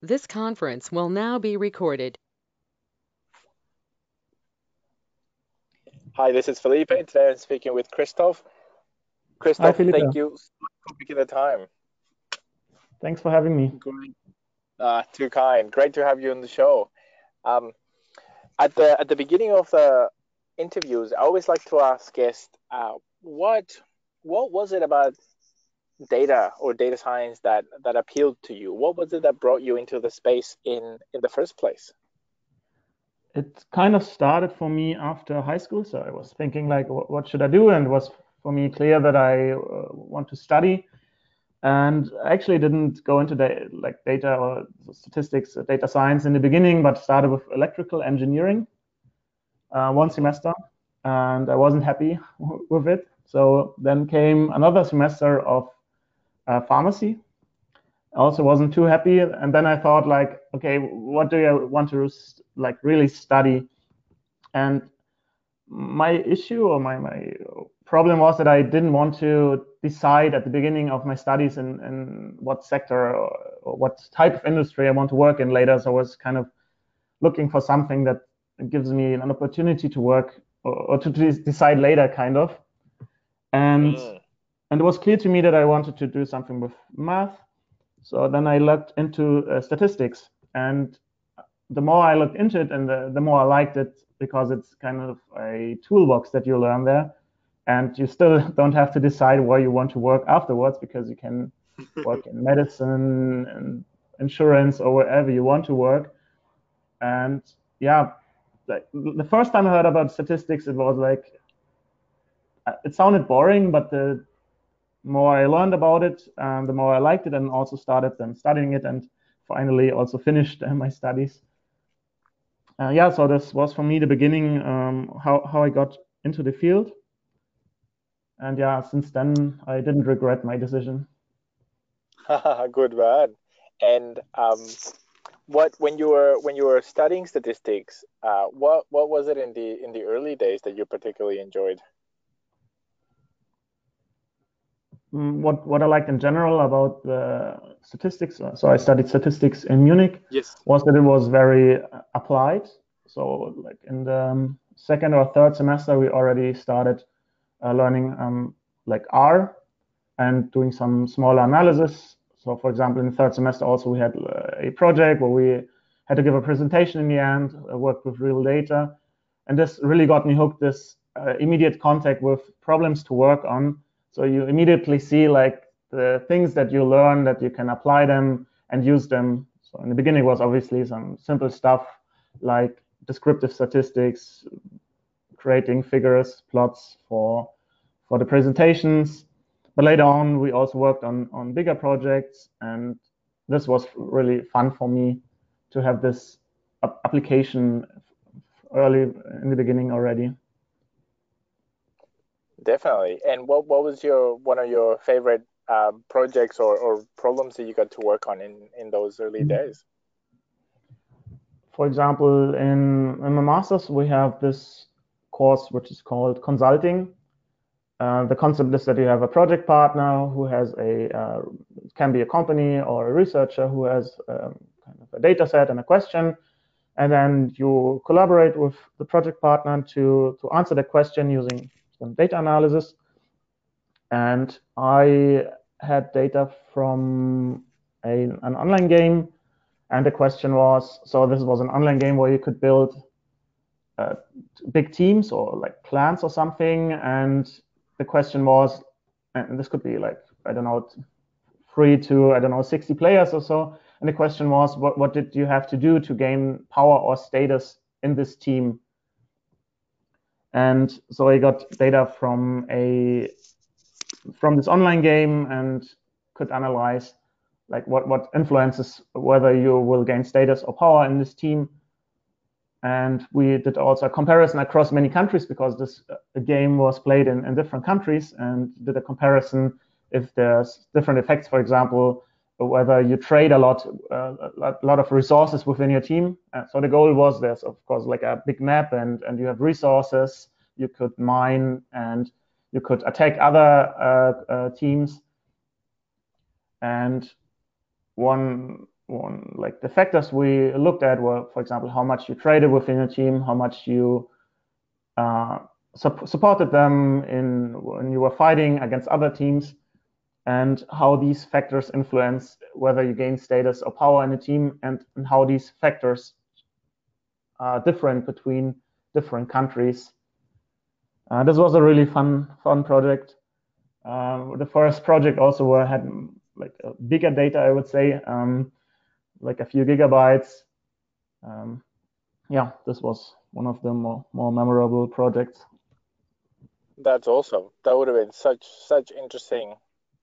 This conference will now be recorded. Hi, this is Felipe. Today I'm speaking with Christoph. Christoph, thank you for taking the time. Thanks for having me. Great. Uh, too kind. Great to have you on the show. Um, at the at the beginning of the interviews, I always like to ask guests, uh, what what was it about data or data science that that appealed to you? What was it that brought you into the space in in the first place? It kind of started for me after high school. So I was thinking like, what should I do? And was for me clear that I uh, want to study. And I actually didn't go into the, like data or statistics, or data science in the beginning, but started with electrical engineering uh, one semester, and I wasn't happy with it. So then came another semester of uh, pharmacy. I also wasn't too happy, and then I thought like, okay, what do I want to like really study? And my issue or my my problem was that I didn't want to decide at the beginning of my studies in, in what sector or, or what type of industry I want to work in later. So I was kind of looking for something that gives me an opportunity to work or, or to decide later, kind of. And mm and it was clear to me that I wanted to do something with math. So then I looked into uh, statistics, and the more I looked into it, and the, the more I liked it because it's kind of a toolbox that you learn there, and you still don't have to decide where you want to work afterwards because you can work in medicine and insurance or wherever you want to work. And yeah, like the first time I heard about statistics, it was like uh, it sounded boring, but the more I learned about it, um, the more I liked it, and also started then studying it, and finally also finished uh, my studies. Uh, yeah, so this was for me the beginning um, how how I got into the field, and yeah, since then I didn't regret my decision. Good man. And um, what when you were when you were studying statistics, uh, what what was it in the in the early days that you particularly enjoyed? Mm, what what I liked in general about the statistics. Uh, so I studied statistics in Munich. Yes. Was that it was very applied. So like in the um, second or third semester, we already started uh, learning um, like R and doing some smaller analysis. So for example, in the third semester, also we had uh, a project where we had to give a presentation in the end, uh, work with real data, and this really got me hooked. This uh, immediate contact with problems to work on so you immediately see like the things that you learn that you can apply them and use them. So in the beginning was obviously some simple stuff like descriptive statistics, creating figures, plots for for the presentations. But later on, we also worked on on bigger projects, and this was really fun for me to have this application early in the beginning already. Definitely. And what what was your one of your favorite uh, projects or, or problems that you got to work on in, in those early mm-hmm. days? For example, in, in my master's, we have this course which is called consulting. Uh, the concept is that you have a project partner who has a uh, can be a company or a researcher who has um, kind of a data set and a question, and then you collaborate with the project partner to to answer the question using some data analysis. And I had data from a, an online game. And the question was, so this was an online game where you could build uh, big teams or like clans or something. And the question was, and this could be like, I don't know, three to, I don't know, 60 players or so. And the question was, what, what did you have to do to gain power or status in this team and so I got data from a from this online game and could analyze like what what influences whether you will gain status or power in this team. And we did also a comparison across many countries because this uh, game was played in, in different countries and did a comparison if there's different effects, for example, whether you trade a lot, uh, a lot of resources within your team. Uh, so the goal was there's of course like a big map and and you have resources you could mine and you could attack other uh, uh, teams. And one one like the factors we looked at were, for example, how much you traded within your team, how much you uh, su- supported them in when you were fighting against other teams, and how these factors influence whether you gain status or power in a team, and, and how these factors are different between different countries. Uh, this was a really fun fun project. Uh, the first project also were, had like bigger data, I would say, um, like a few gigabytes. Um, yeah, this was one of the more, more memorable projects. That's awesome. That would have been such such interesting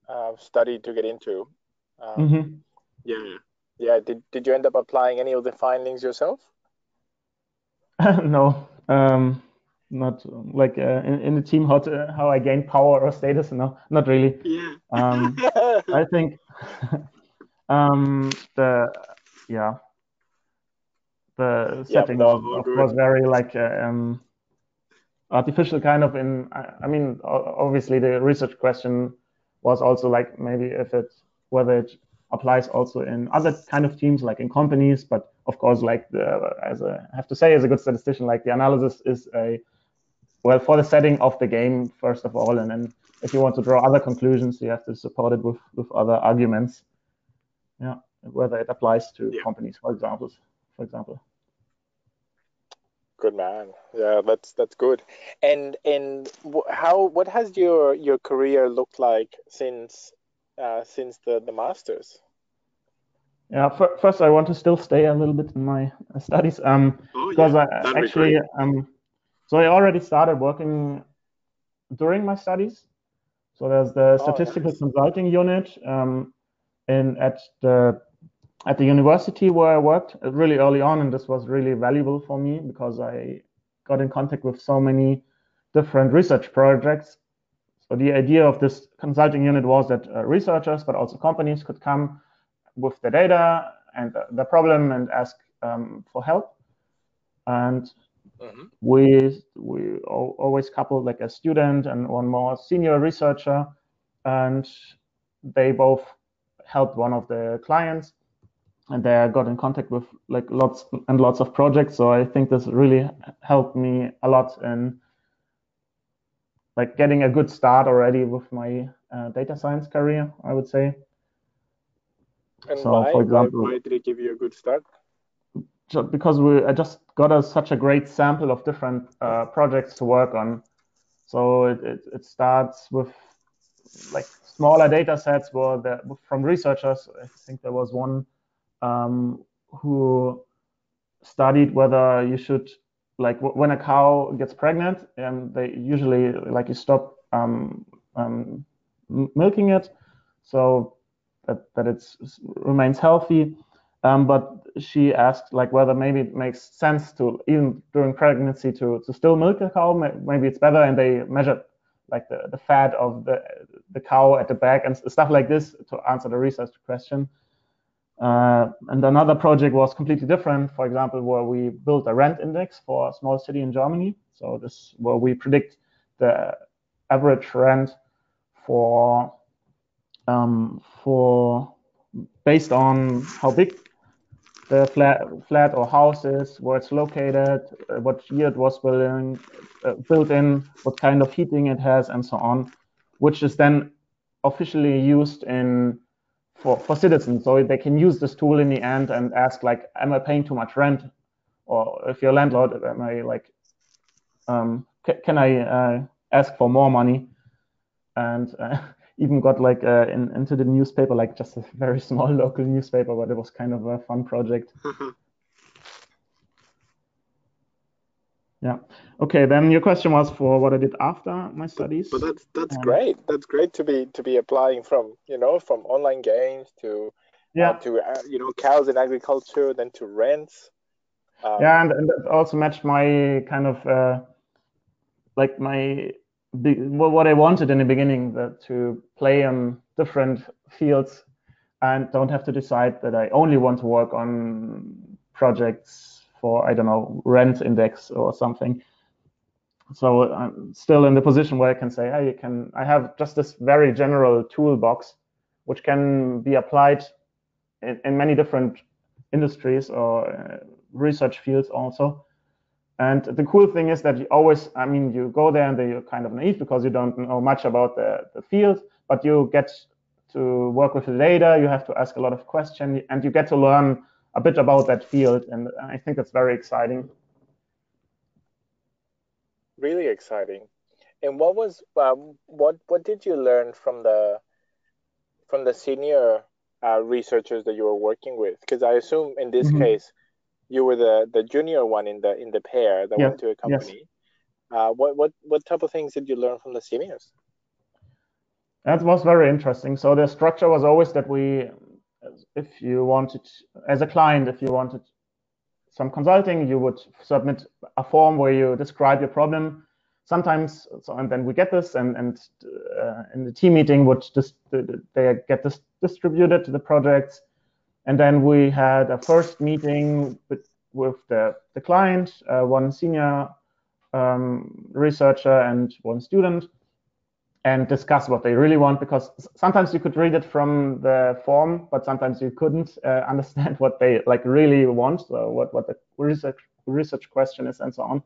uh, study to get into. Um, mm-hmm. Yeah, yeah. Did did you end up applying any of the findings yourself? no, um, not like uh, in, in the team how to, how I gain power or status. No, not really. Yeah. Um, I think um, the yeah the setting yeah, was, was very like uh, um, artificial kind of in I, I, mean obviously the research question was also like maybe if it whether it applies also in other kind of teams like in companies but of course like the, as a I have to say as a good statistician like the analysis is a well for the setting of the game first of all and then if you want to draw other conclusions you have to support it with with other arguments yeah whether it applies to yeah. companies for example for example good man yeah that's that's good and and how what has your your career looked like since uh, since the the masters yeah first i want to still stay a little bit in my studies um oh, because yeah. i actually be um so I already started working during my studies. So there's the oh, statistical nice. consulting unit um, in at the at the university where I worked really early on, and this was really valuable for me because I got in contact with so many different research projects. So the idea of this consulting unit was that uh, researchers, but also companies, could come with the data and the problem and ask um, for help. And Mm-hmm. We we always couple like a student and one more senior researcher, and they both helped one of the clients, and they got in contact with like lots and lots of projects. So I think this really helped me a lot in like getting a good start already with my uh, data science career. I would say. And so, why? for example, why, did it give you a good start? because we I just got a, such a great sample of different uh, projects to work on. So it, it, it, starts with like smaller data sets where the, from researchers. I think there was one um, who studied whether you should like when a cow gets pregnant and they usually like you stop um, um, milking it so that, that it remains healthy um, but she asked like whether maybe it makes sense to even during pregnancy to to still milk a cow. Maybe it's better, and they measured like the, the fat of the the cow at the back and stuff like this to answer the research question. Uh, and another project was completely different. For example, where we built a rent index for a small city in Germany. So this where we predict the average rent for um, for based on how big the flat, flat or houses, where it's located, uh, what year it was uh, built in, what kind of heating it has, and so on, which is then officially used in for, for citizens. So they can use this tool in the end and ask like, am I paying too much rent? Or if you're a landlord, am I like, um, can I uh, ask for more money? And uh, even got like uh, in, into the newspaper, like just a very small local newspaper, but it was kind of a fun project. Yeah. Okay. Then your question was for what I did after my studies. But that's that's um, great. That's great to be to be applying from you know from online games to uh, yeah uh, to uh, you know cows in agriculture, then to rents. Um, yeah, and, and that also matched my kind of uh, like my what I wanted in the beginning that to play on different fields and don't have to decide that I only want to work on projects for I don't know rent index or something. So I'm still in the position where I can say, hey, can I have just this very general toolbox which can be applied in, in many different industries or uh, research fields also. And the cool thing is that you always, I mean, you go there and you're kind of naive because you don't know much about the, the field, but you get to work with the data, you have to ask a lot of questions, and you get to learn a bit about that field. And I think it's very exciting. Really exciting. And what was um, what what did you learn from the from the senior uh, researchers that you were working with? Because I assume in this mm-hmm. case you were the the junior one in the in the pair that went to a company. Yes. Uh, what what what type of things did you learn from the seniors? That was very interesting. So the structure was always that we, if you wanted, as a client, if you wanted some consulting, you would submit a form where you describe your problem. Sometimes so and then we get this and and uh, in the team meeting would just they get this distributed to the projects. And then we had a first meeting with, with the, the client uh, one senior um, researcher and one student and discuss what they really want because sometimes you could read it from the form but sometimes you couldn't uh, understand what they like really want so what what the research research question is and so on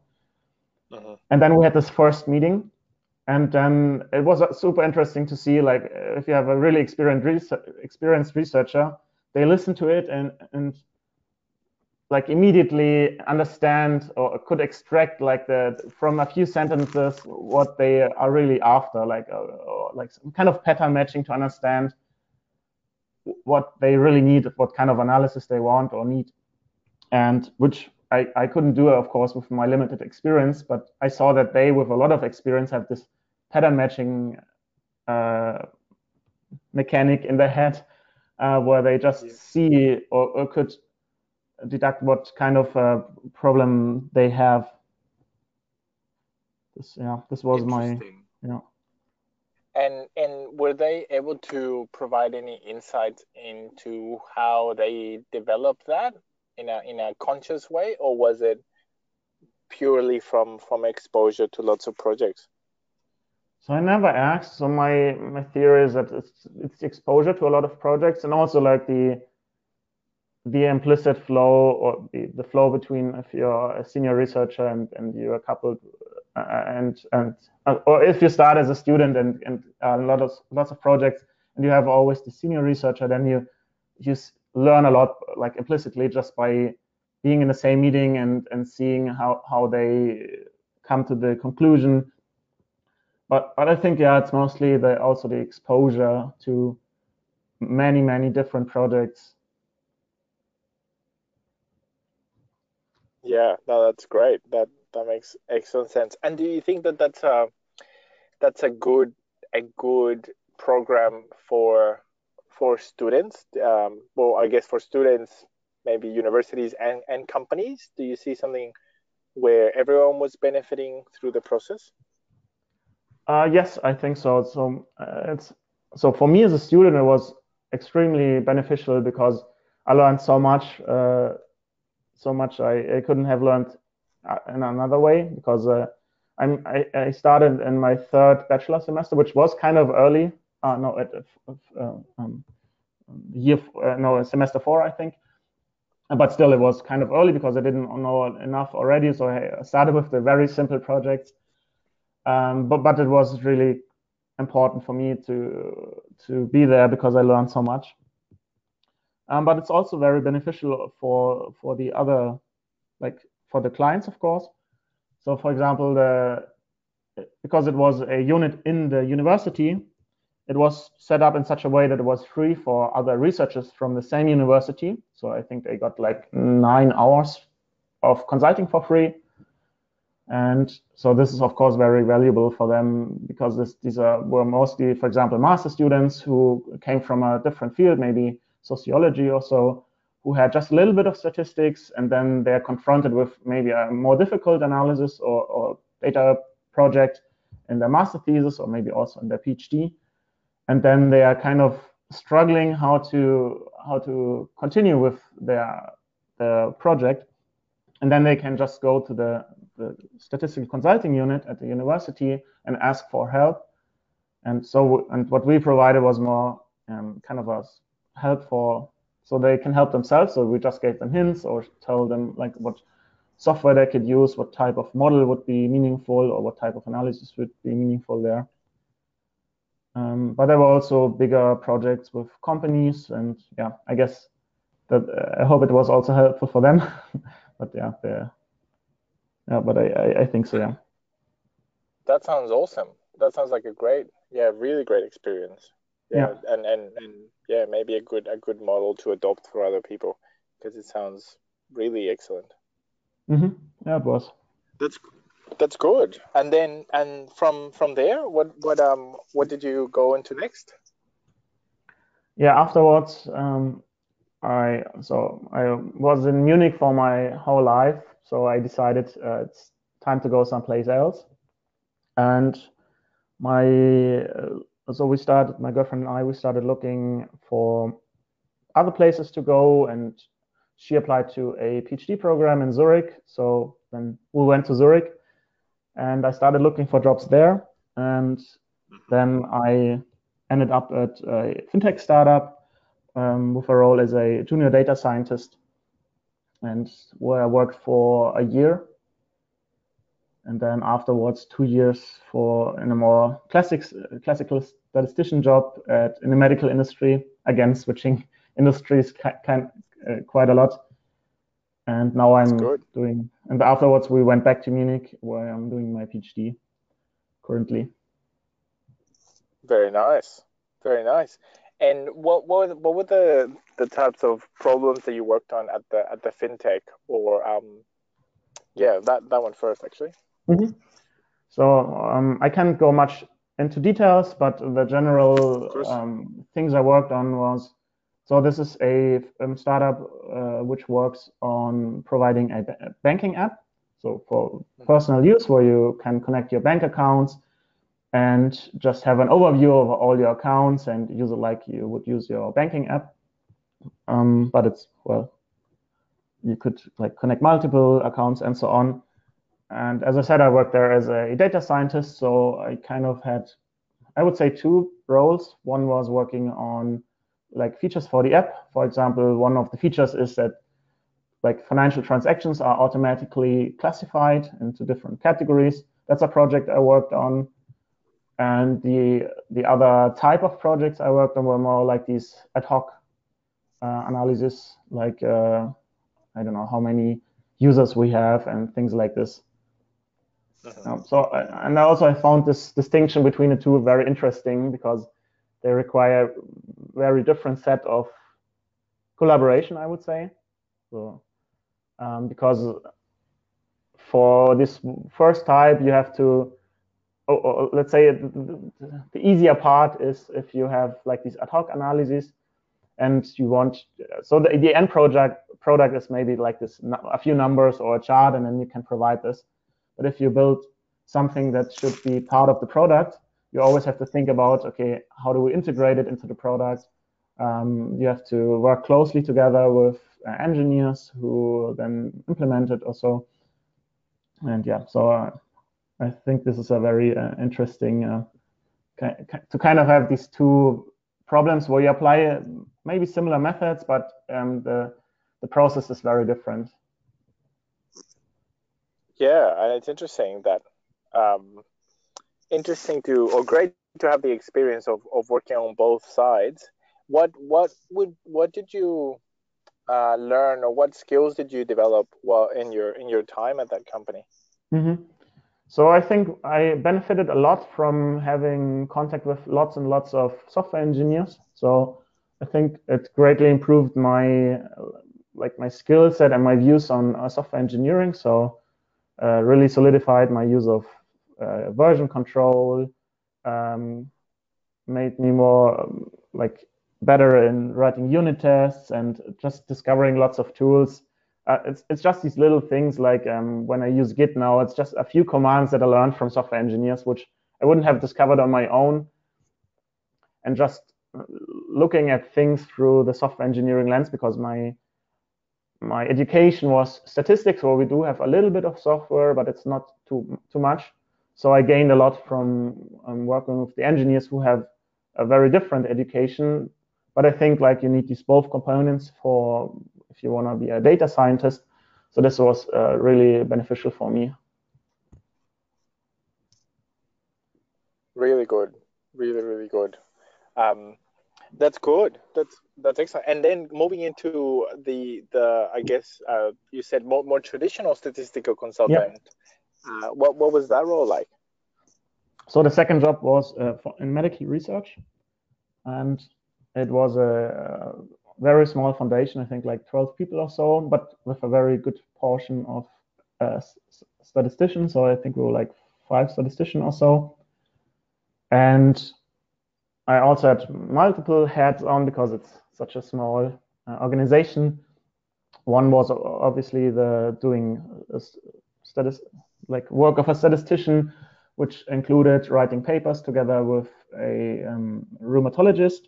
uh-huh. And then we had this first meeting, and then it was super interesting to see like if you have a really experienced research, experienced researcher, they listen to it and and like immediately understand or could extract like the from a few sentences what they are really after, like uh, or like some kind of pattern matching to understand what they really need, what kind of analysis they want or need, and which I, I couldn't do of course, with my limited experience, but I saw that they, with a lot of experience, have this pattern matching uh, mechanic in their head uh, where they just yeah. see or, or, could deduct what kind of uh, problem they have. This, yeah, this was my, yeah. And and were they able to provide any insight into how they developed that? in a in a conscious way, or was it purely from from exposure to lots of projects? So I never asked. So my my theory is that it's it's exposure to a lot of projects and also like the the implicit flow or the, the flow between if you're a senior researcher and, and you're coupled uh, and and uh, or if you start as a student and and a lot of lots of projects and you have always the senior researcher then you you learn a lot like implicitly just by being in the same meeting and and seeing how how they come to the conclusion. But but i think yeah it's mostly the also the exposure to many many different projects yeah no that's great that that makes excellent sense and do you think that that's a that's a good a good program for for students? Um, well, I guess for students, maybe universities and, and companies. Do you see something where everyone was benefiting through the process? Uh, yes, I think so. So uh, it's so for me as a student, it was extremely beneficial because I learned so much, uh, so much I, I, couldn't have learned uh, in another way because uh, I'm, I, I, started in my third bachelor semester, which was kind of early uh, no, at uh, um, year, uh, no, semester four, I think. But still, it was kind of early because I didn't know enough already. So I started with the very simple projects. Um, but but it was really important for me to to be there because I learned so much. Um, but it's also very beneficial for for the other, like for the clients, of course. So, for example, the because it was a unit in the university, it was set up in such a way that it was free for other researchers from the same university. So I think they got like nine hours of consulting for free. And so this is of course very valuable for them because this, these are, were mostly, for example, master students who came from a different field, maybe sociology or so, who had just a little bit of statistics, and then they're confronted with maybe a more difficult analysis or, or data project in their master thesis or maybe also in their PhD and then they are kind of struggling how to how to continue with their the project. And then they can just go to the, the statistical consulting unit at the university and ask for help. And so and what we provided was more um, kind of a help for so they can help themselves. So we just gave them hints or tell them like what software they could use, what type of model would be meaningful, or what type of analysis would be meaningful there. Um, but there were also bigger projects with companies, and yeah, I guess that uh, I hope it was also helpful for them. but yeah, yeah, but I, I think so. Yeah. That sounds awesome. That sounds like a great, yeah, really great experience. Yeah, yeah. and and and yeah, maybe a good a good model to adopt for other people because it sounds really excellent. Mm-hmm. Yeah, it was. That's that's good. And then and from from there, what what um what did you go into next? Yeah, afterwards, um, I so I was in Munich for my whole life, so I decided uh, it's time to go someplace else. And my uh, so we started, my girlfriend and I, we started looking for other places to go, and she applied to a PhD program in Zurich. So then we went to Zurich, and I started looking for jobs there. And then I ended up at a fintech startup um, with a role as a junior data scientist, and where I worked for a year. And then afterwards, two years for in a more classic, classical statistician job at in the medical industry. Again, switching industries kind, uh, quite a lot. And now I'm doing, and afterwards we went back to Munich where I'm doing my PhD currently. Very nice, very nice. And what what what were the the types of problems that you worked on at the at the fintech or um, yeah that that one first actually. Mm-hmm. So um, I can't go much into details, but the general um, things I worked on was so this is a um, startup uh, which works on providing a, banking app. So for personal use, where you can connect your bank accounts and just have an overview of all your accounts and use it like you would use your banking app. Um, but it's well, you could like connect multiple accounts and so on. And as I said, I worked there as a data scientist, so I kind of had, I would say, two roles. One was working on like features for the app. For example, one of the features is that like financial transactions are automatically classified into different categories. That's a project I worked on. And the the other type of projects I worked on were more like these ad hoc uh, analysis, like uh, I don't know how many users we have and things like this. Um, so, and I also I found this distinction between the two very interesting because they require very different set of collaboration, I would say. So, um, because for this first type, you have to, oh, oh, oh let's say the, the, easier part is if you have like these ad hoc analyses and you want, so the, the end project product is maybe like this, a few numbers or a chart, and then you can provide this. But if you build something that should be part of the product, you always have to think about, okay, how do we integrate it into the product? Um, you have to work closely together with uh, engineers who then implement it also. And yeah, so uh, I think this is a very uh, interesting uh, to kind of have these two problems where you apply uh, maybe similar methods, but um, the the process is very different. Yeah, and it's interesting that um, interesting to or great to have the experience of, of working on both sides. What what would what did you uh, learn or what skills did you develop while in your in your time at that company? Mm-hmm. So I think I benefited a lot from having contact with lots and lots of software engineers. So I think it greatly improved my like my skill set and my views on uh, software engineering. So really solidified my use of uh, version control, um, made me more um, like better in writing unit tests and just discovering lots of tools. Uh, it's, it's just these little things like um, when I use Git now, it's just a few commands that I learned from software engineers, which I wouldn't have discovered on my own. And just uh, looking at things through the software engineering lens because my my education was statistics, where we do have a little bit of software, but it's not too too much. So I gained a lot from um, working with the engineers who have a very different education, but I think like you need these both components for if you want to be a data scientist. So this was uh, really beneficial for me. Really good, really really good. Um, that's good. That's that's excellent. And then moving into the the I guess uh, you said more more traditional statistical consultant. Uh, what what was that role like? So the second job was uh, in medical research, and it was a, very small foundation. I think like 12 people or so, but with a very good portion of uh, statisticians. So I think we were like five statisticians or so, and I also had multiple hats on because it's such a small uh, organization. One was obviously the doing status like work of a statistician, which included writing papers together with a um, rheumatologist.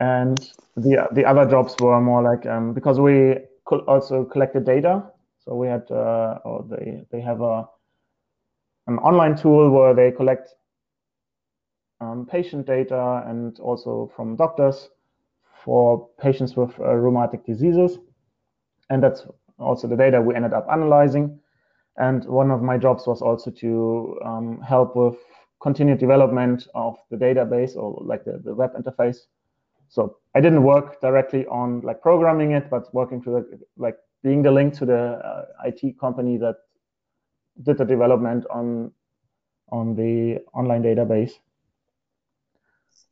And the the other jobs were more like um, because we also collected data, so we had uh, or they they have a an online tool where they collect um, patient data and also from doctors for patients with uh, rheumatic diseases. And that's also the data we ended up analyzing. And one of my jobs was also to um, help with continued development of the database or like the, the web interface. So I didn't work directly on like programming it, but working to the, like being the link to the uh, IT company that did the development on on the online database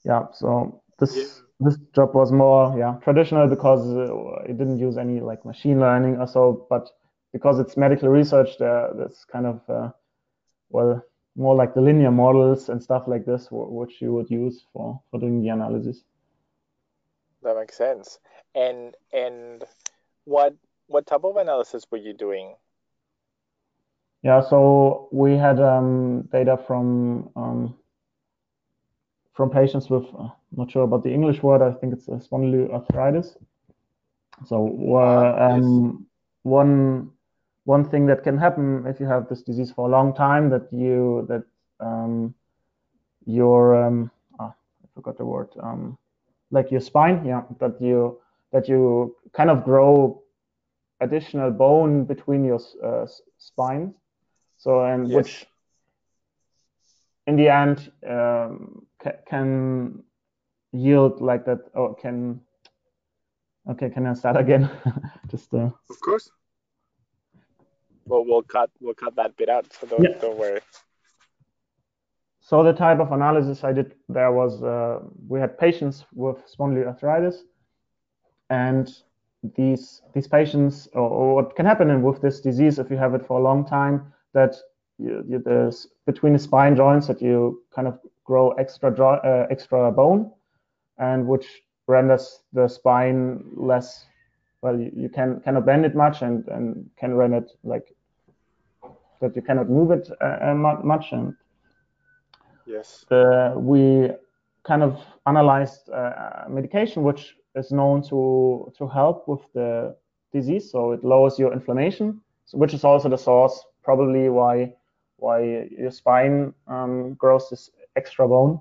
yeah so this yeah. this job was more yeah traditional because uh, it didn't use any like machine learning or so but because it's medical research there that's kind of uh, well more like the linear models and stuff like this which you would use for for doing the analysis. That makes sense. And and what what type of analysis were you doing? Yeah so we had um, data from um, from patients with, uh, not sure about the English word, I think it's a spondyloarthritis. So uh, um, one one thing that can happen if you have this disease for a long time that you that um, your um, oh, I forgot the word um, like your spine, yeah, that you that you kind of grow additional bone between your uh, spines. So and yes. which in the end um, ca- can yield like that or can okay can i start again? Just uh... of course. Well we'll cut we'll cut that bit out so don't, yeah. don't worry. So the type of analysis i did there was uh, we had patients with spondyloarthritis and these these patients or, or, what can happen with this disease if you have it for a long time that you, you, the, between the spine joints that you kind of grow extra uh, extra bone, and which renders the spine less. Well, you, you can cannot bend it much, and and can render it like that you cannot move it uh, uh much. And yes, uh, we kind of analyzed uh, medication which is known to to help with the disease. So it lowers your inflammation, which is also the source probably why why your spine um, grows this extra bone.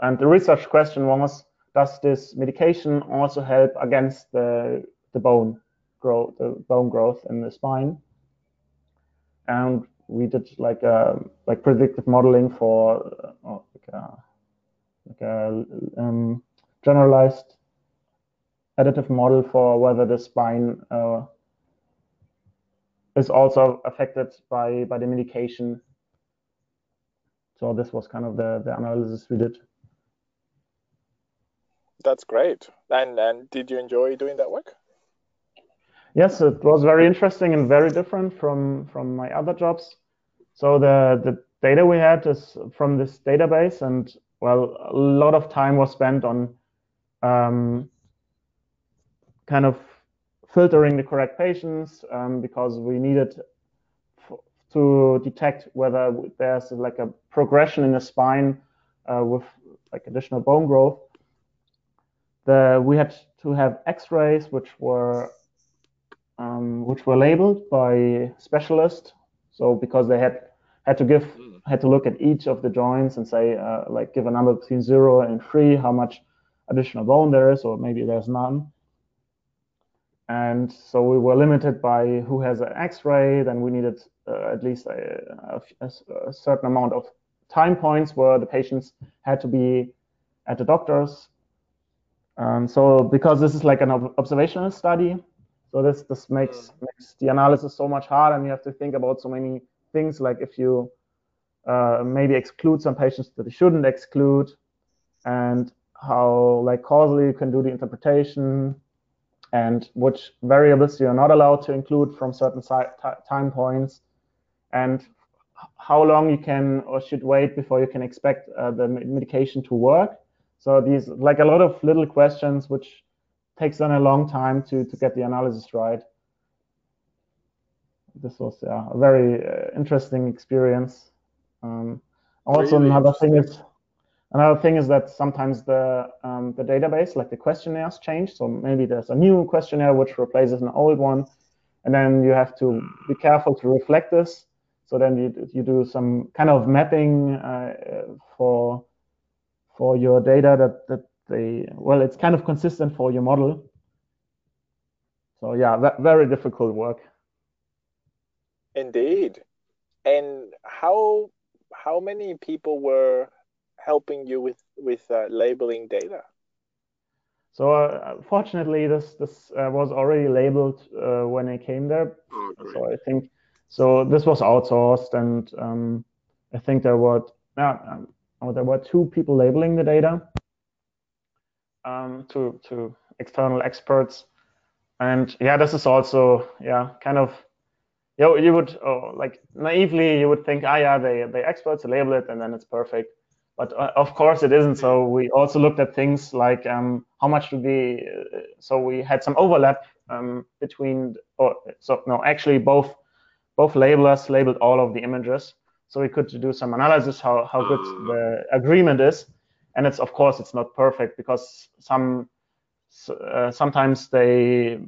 And the research question was, does this medication also help against the, the bone growth, the bone growth in the spine? And we did like a, like predictive modeling for uh, like a, like a um, generalized additive model for whether the spine uh, is also affected by by the medication so this was kind of the, the analysis we did. That's great. And and did you enjoy doing that work? Yes, it was very interesting and very different from from my other jobs. So the the data we had is from this database, and well, a lot of time was spent on um, kind of filtering the correct patients um, because we needed to detect whether there's like a progression in the spine uh, with like additional bone growth. The, we had to have X-rays which were um, which were labeled by specialists. So because they had had to give had to look at each of the joints and say uh, like give a number between zero and three, how much additional bone there is, or maybe there's none. And so we were limited by who has an X-ray. Then we needed uh, at least a, a, a, certain amount of time points where the patients had to be at the doctors. Um, so because this is like an observational study, so this this makes mm. makes the analysis so much harder, and you have to think about so many things like if you uh, maybe exclude some patients that you shouldn't exclude, and how like causally you can do the interpretation, and which variables you're not allowed to include from certain time points, and how long you can or should wait before you can expect uh, the medication to work. So these like a lot of little questions which takes then a long time to to get the analysis right. This was yeah, a very uh, interesting experience. Um, also, really another thing is another thing is that sometimes the um, the database, like the questionnaires, change. So maybe there's a new questionnaire which replaces an old one, and then you have to be careful to reflect this. So then you you do some kind of mapping uh, for for your data that that they well it's kind of consistent for your model so yeah very difficult work indeed and how how many people were helping you with with uh, labeling data so uh, fortunately this this uh, was already labeled uh, when i came there oh, so i think so this was outsourced and um, i think there were yeah, um, oh, there were two people labeling the data um, to to external experts. And yeah, this is also yeah kind of you you would oh, like naively you would think ah yeah they they experts label it and then it's perfect. But uh, of course it isn't. So we also looked at things like um, how much do we. Uh, so we had some overlap um, between. Or so no, actually both both labelers labeled all of the images. So we could do some analysis how how good the agreement is and it's of course it's not perfect because some uh, sometimes they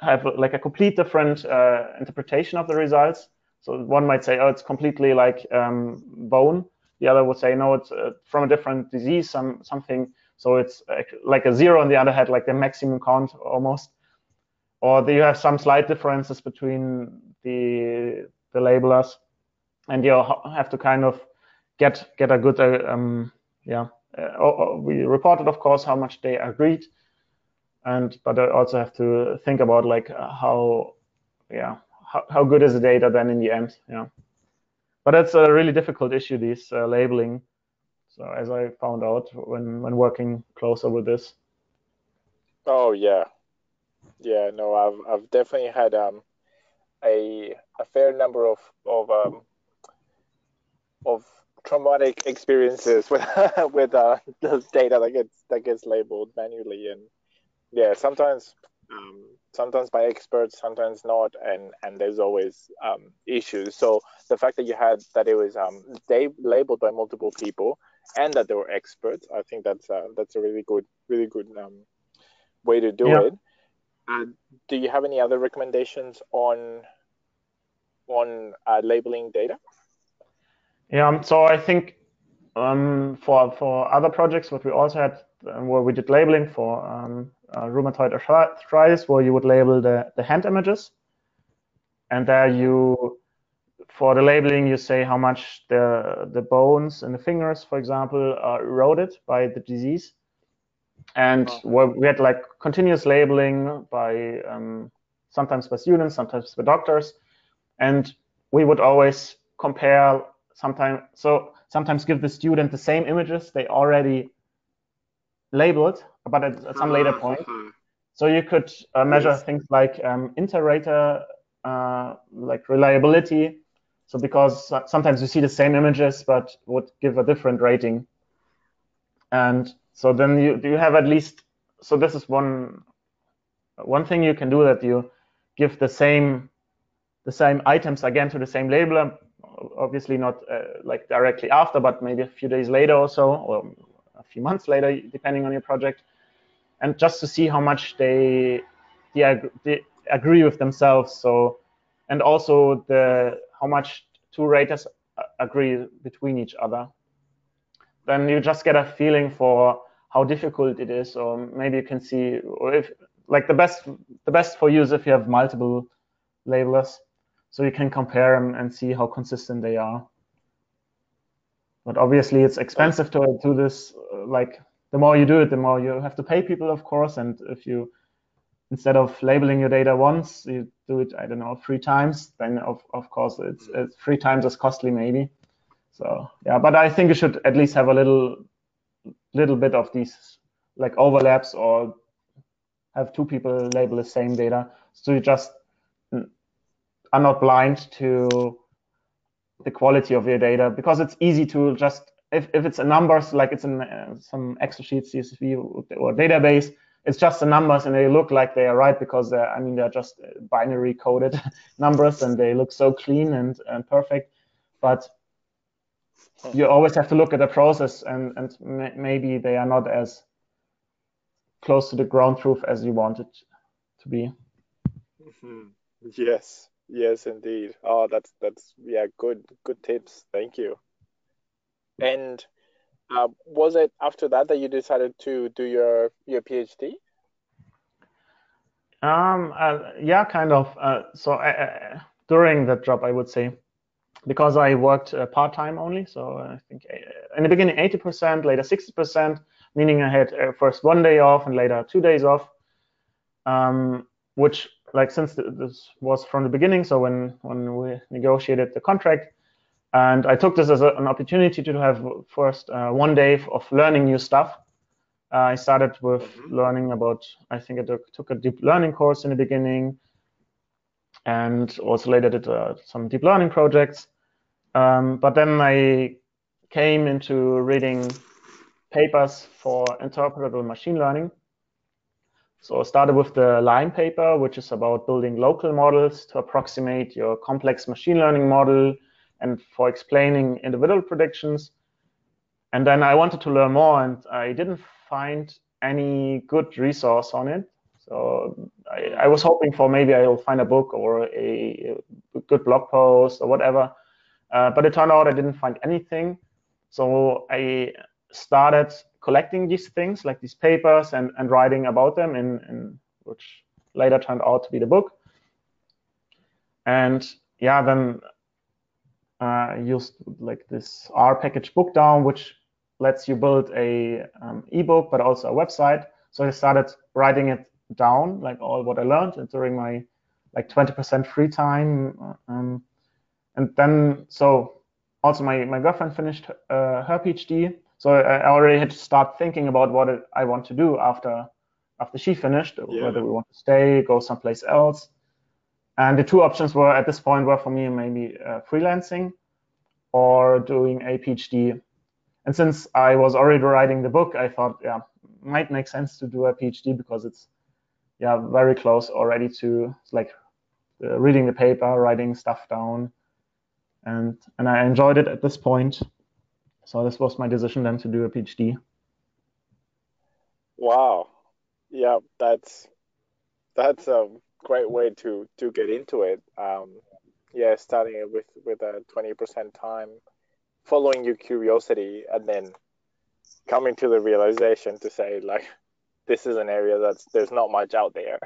have like a complete different uh, interpretation of the results. So one might say, oh, it's completely like um, bone. The other would say, no, it's uh, from a different disease, some something. So it's like a zero on the other hand, like the maximum count almost. Or do you have some slight differences between the the labelers, and you have to kind of get get a good uh, um, yeah uh, we reported, of course, how much they agreed, and but I also have to think about like uh, how, yeah, how, how good is the data then in the end, yeah. But it's a really difficult issue, this uh, labeling. So as I found out when when working closer with this. Oh yeah, yeah. No, I've I've definitely had um a a fair number of of um of traumatic experiences with with uh, the data that gets that gets labeled manually, and yeah, sometimes um, sometimes by experts, sometimes not, and and there's always um, issues. So the fact that you had that it was um, they labeled by multiple people and that they were experts, I think that's uh, that's a really good really good um, way to do yeah. it. Uh, do you have any other recommendations on on uh, labeling data? Yeah, so I think um, for for other projects, what we also had um, where we did labeling for um, rheumatoid arthritis, where you would label the, the hand images, and there you for the labeling you say how much the the bones and the fingers, for example, are eroded by the disease, and we had like continuous labeling by um, sometimes by students, sometimes by doctors, and we would always compare sometimes so sometimes give the student the same images they already labeled, but at, at some later point. So you could uh, measure yes. things like um, inter-rater, uh, like reliability. So because sometimes you see the same images, but would give a different rating. And so then you you have at least so this is one one thing you can do that you give the same the same items again to the same labeler, obviously not uh, like directly after, but maybe a few days later or so, or a few months later, depending on your project, and just to see how much they they, they agree with themselves. So, and also the how much two raters agree between each other. Then you just get a feeling for how difficult it is, or maybe you can see, or if like the best the best for you is if you have multiple labelers, so you can compare them and see how consistent they are. But obviously, it's expensive to do this. Uh, like the more you do it, the more you have to pay people, of course. And if you instead of labeling your data once, you do it, I don't know, three times, then of, of course it's, mm. it's three times as costly maybe. So yeah, but I think you should at least have a little little bit of these like overlaps or have two people label the same data. So you just mm, are not blind to the quality of your data because it's easy to just if, if it's a numbers like it's in uh, some Excel sheet, CSV or database, it's just the numbers and they look like they are right because they're, I mean they're just binary coded numbers and they look so clean and, and perfect. But you always have to look at the process and and maybe they are not as close to the ground truth as you want it to be. Mm-hmm. Yes, yes, indeed. Oh, that's that's yeah, good good tips. Thank you. And uh, was it after that that you decided to do your your PhD? Um, uh, yeah, kind of. Uh, so uh, during that job, I would say because I worked uh, part time only. So I think uh, in the beginning 80%, later 60%, meaning I had uh, first one day off and later two days off. Um, which like since this was from the beginning, so when when we negotiated the contract, and I took this as a, an opportunity to have first uh, one day of learning new stuff. Uh, I started with mm-hmm. learning about, I think I took, took a deep learning course in the beginning, and also later did uh, some deep learning projects. Um, but then I came into reading papers for interpretable machine learning. So I started with the LIME paper, which is about building local models to approximate your complex machine learning model and for explaining individual predictions. And then I wanted to learn more, and I didn't find any good resource on it. So I, I was hoping for maybe I'll find a book or a, a good blog post or whatever uh, but it turned out I didn't find anything. So I started collecting these things, like these papers, and, and writing about them, in, in which later turned out to be the book. And yeah, then uh, I used like this R package bookdown, which lets you build a um, ebook, but also a website. So I started writing it down, like all what I learned during my like 20% free time. Um, and then so also my, my girlfriend finished uh, her PhD, so I already had to start thinking about what I want to do after after she finished, yeah. whether we want to stay, go someplace else. And the two options were at this point were for me maybe uh, freelancing or doing a PhD. And since I was already writing the book, I thought, yeah, might make sense to do a PhD because it's yeah very close already to like uh, reading the paper, writing stuff down, and and I enjoyed it at this point. So this was my decision then to do a PhD. Wow, yeah, that's that's a great way to to get into it. Um, yeah, starting it with with a twenty percent time, following your curiosity, and then coming to the realization to say like, this is an area that's there's not much out there.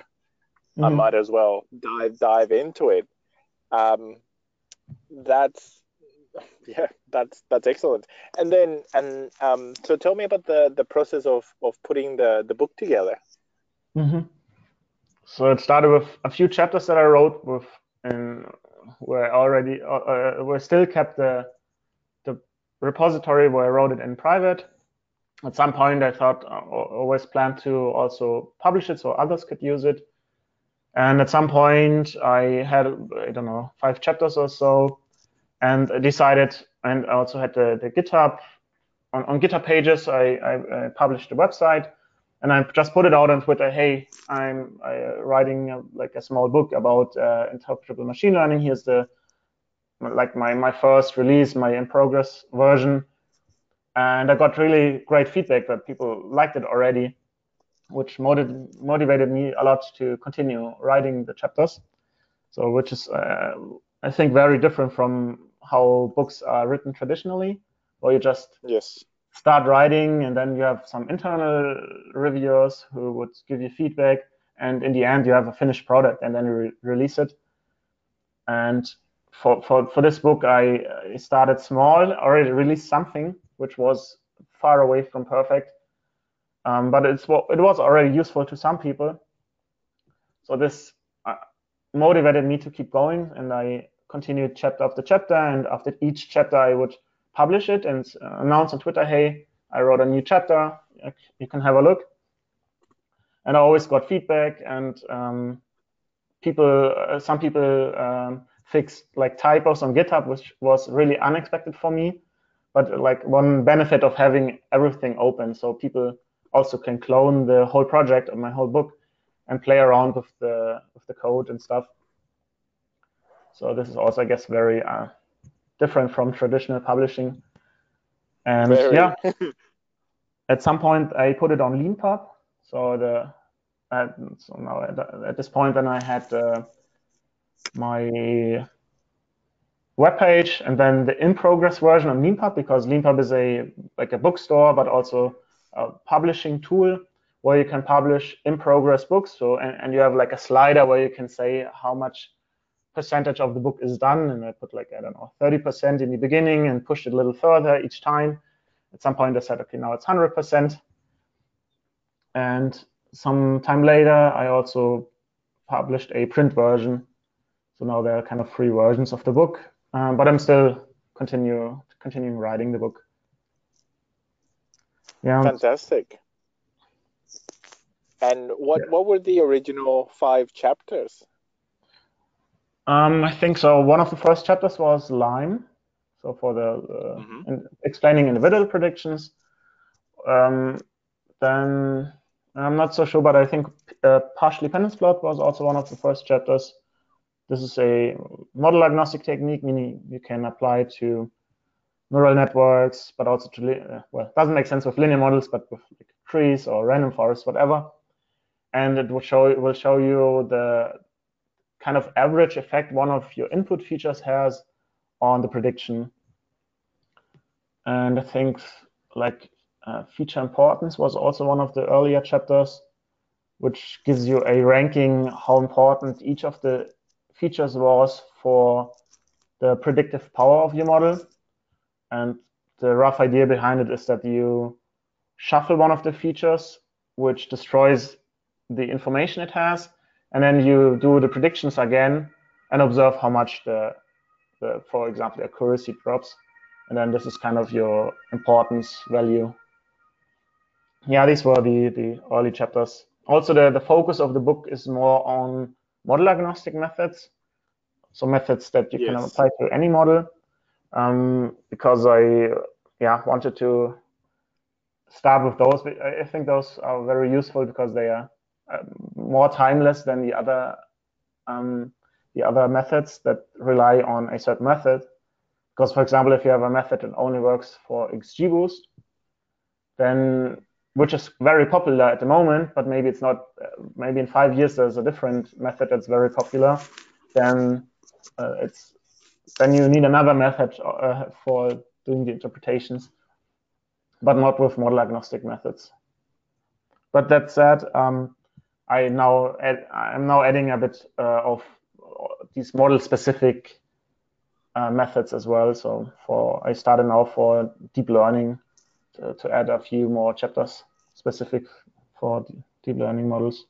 Mm-hmm. I might as well dive dive into it. Um, that's yeah that's that's excellent. And then and um so tell me about the the process of of putting the the book together. Mm-hmm. so it started with a few chapters that i wrote with and where already uh, uh, were still kept the the repository where i wrote it in private. At some point i thought uh, always planned to also publish it so others could use it. And at some point, I had, I don't know, five chapters or so, and decided, and I also had the, the GitHub, on, on GitHub pages, I, I, I published a website, and I just put it out on Twitter, hey, I'm uh, writing a, like a small book about uh, interpretable machine learning. Here's the, like my, my first release, my in progress version. And I got really great feedback that people liked it already which motiv- motivated me a lot to continue writing the chapters. So, which is, uh, I think, very different from how books are written traditionally, or you just yes start writing, and then you have some internal reviewers who would give you feedback, and in the end, you have a finished product, and then you re release it. And for, for, for this book, I, I started small, already released something which was far away from perfect, um, but it's it was already useful to some people. So this uh, motivated me to keep going, and I continued chapter after chapter. And after each chapter, I would publish it and uh, announce on Twitter, "Hey, I wrote a new chapter. You can have a look." And I always got feedback, and um, people, uh, some people um, fixed like typos on GitHub, which was really unexpected for me. But like one benefit of having everything open, so people also can clone the whole project of my whole book and play around with the with the code and stuff. So this is also, I guess, very uh, different from traditional publishing. And very. yeah, at some point I put it on Leanpub. So the at, so now at, at, this point, then I had uh, my web page and then the in progress version on Leanpub because Leanpub is a like a bookstore, but also a publishing tool where you can publish in progress books. So and, and you have like a slider where you can say how much percentage of the book is done. And I put like, I don't know, 30% in the beginning and pushed it a little further each time. At some point I said, okay, now it's 100%. And some time later, I also published a print version. So now there are kind of three versions of the book, um, but I'm still continue continuing writing the book. Yeah. Fantastic. And what yeah. what were the original five chapters? Um, I think so. One of the first chapters was Lime, so for the uh, mm-hmm. in explaining individual predictions. Um, then I'm not so sure, but I think uh, partial dependence plot was also one of the first chapters. This is a model agnostic technique, meaning you can apply to neural networks, but also to uh, well, it doesn't make sense with linear models, but with like, trees or random forests, whatever. And it will show it will show you the kind of average effect one of your input features has on the prediction. And I think like uh, feature importance was also one of the earlier chapters, which gives you a ranking how important each of the features was for the predictive power of your model. And the rough idea behind it is that you shuffle one of the features, which destroys the information it has, and then you do the predictions again and observe how much the, the for example, the accuracy drops. And then this is kind of your importance value. Yeah, these were the, the early chapters. Also, the, the focus of the book is more on model agnostic methods. So methods that you yes. can apply to any model. Um, because I yeah wanted to start with those. I think those are very useful because they are more timeless than the other um, the other methods that rely on a certain method. Because, for example, if you have a method that only works for XGBoost, then which is very popular at the moment, but maybe it's not. Uh, maybe in five years there's a different method that's very popular. Then uh, it's then you need another method uh, for doing the interpretations, but not with model agnostic methods. But that said, um, I now add, I'm now adding a bit uh, of these model specific uh, methods as well. So for I started now for deep learning to, to add a few more chapters specific for deep learning models.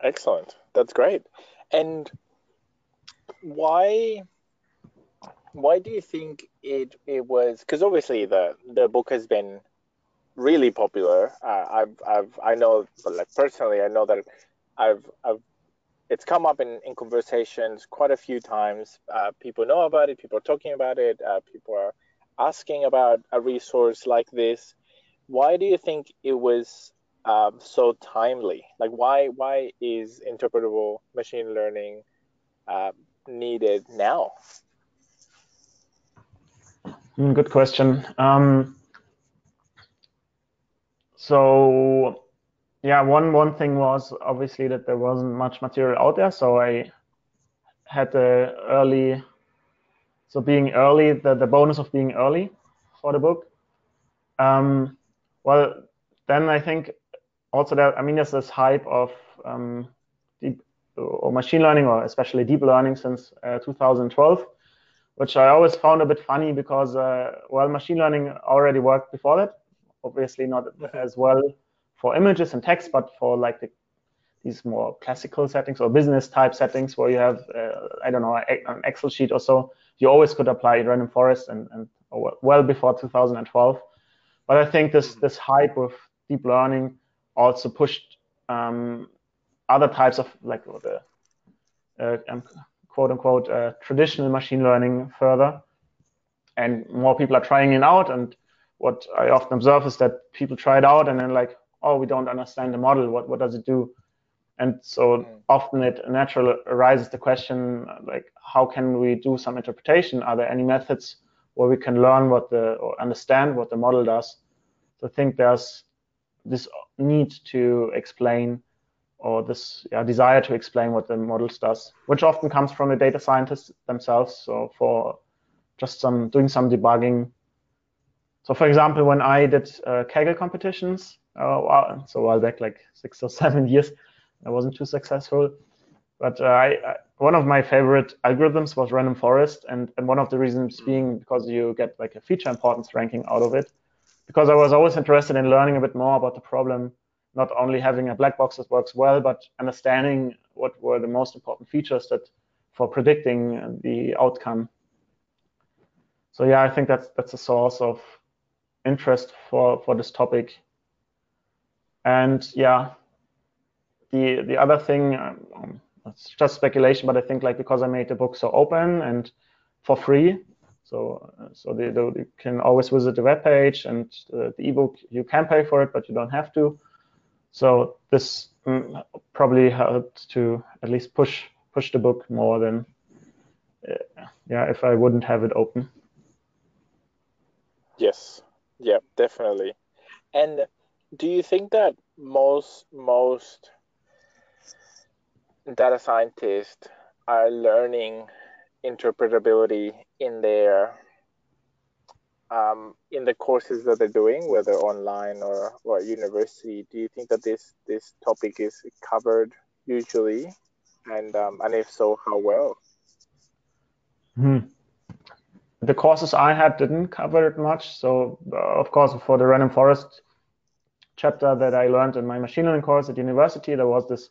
Excellent. That's great. And why why do you think it it was because obviously the the book has been really popular. Uh, I've, I've, I know, like personally, I know that I've, I've, it's come up in, in conversations quite a few times. Uh, people know about it. People are talking about it. Uh, people are asking about a resource like this. Why do you think it was um, so timely? Like, why, why is interpretable machine learning uh, needed now? Hmm, good question. Um, so yeah, one one thing was obviously that there wasn't much material out there, so I had the early, so being early, the the bonus of being early. for the book. Um, well, then I think also that I mean there's this hype of um, deep or machine learning or especially deep learning since uh, 2012, which I always found a bit funny because uh, well machine learning already worked before that. Obviously not as well for images and text, but for like the, these more classical settings or business type settings where you have uh, I don't know an Excel sheet or so, you always could apply random forest and, and well before 2012. But I think this this hype of deep learning also pushed um, other types of like the uh, um, quote unquote uh, traditional machine learning further, and more people are trying it out. And what I often observe is that people try it out and then like, oh, we don't understand the model. What what does it do? And so mm. often it naturally arises the question like, how can we do some interpretation? Are there any methods where we can learn what the or understand what the model does? So I think there's this need to explain or this yeah, desire to explain what the models does, which often comes from the data scientists themselves. So for just some doing some debugging. So for example, when I did uh, Kaggle competitions, uh, so a while back, like six or seven years, I wasn't too successful. But uh, I, I, one of my favorite algorithms was random forest, and, and one of the reasons being because you get like a feature importance ranking out of it because I was always interested in learning a bit more about the problem, not only having a black box that works well, but understanding what were the most important features that for predicting the outcome. So yeah, I think that's that's a source of interest for for this topic. And yeah, the the other thing, um, it's just speculation, but I think like because I made the book so open and for free, so, uh, so they, they, you can always visit the web page and uh, the ebook, you can pay for it, but you don't have to. So this mm, probably helped to at least push push the book more than, uh, yeah, if I wouldn't have it open. Yes, yeah, definitely. And do you think that most most data scientists are learning interpretability in their um, in the courses that they're doing, whether online or, or at university, do you think that this this topic is covered usually, and um, and if so, how well? Hmm. The courses I had didn't cover it much. So uh, of course, for the random forest chapter that I learned in my machine learning course at university, there was this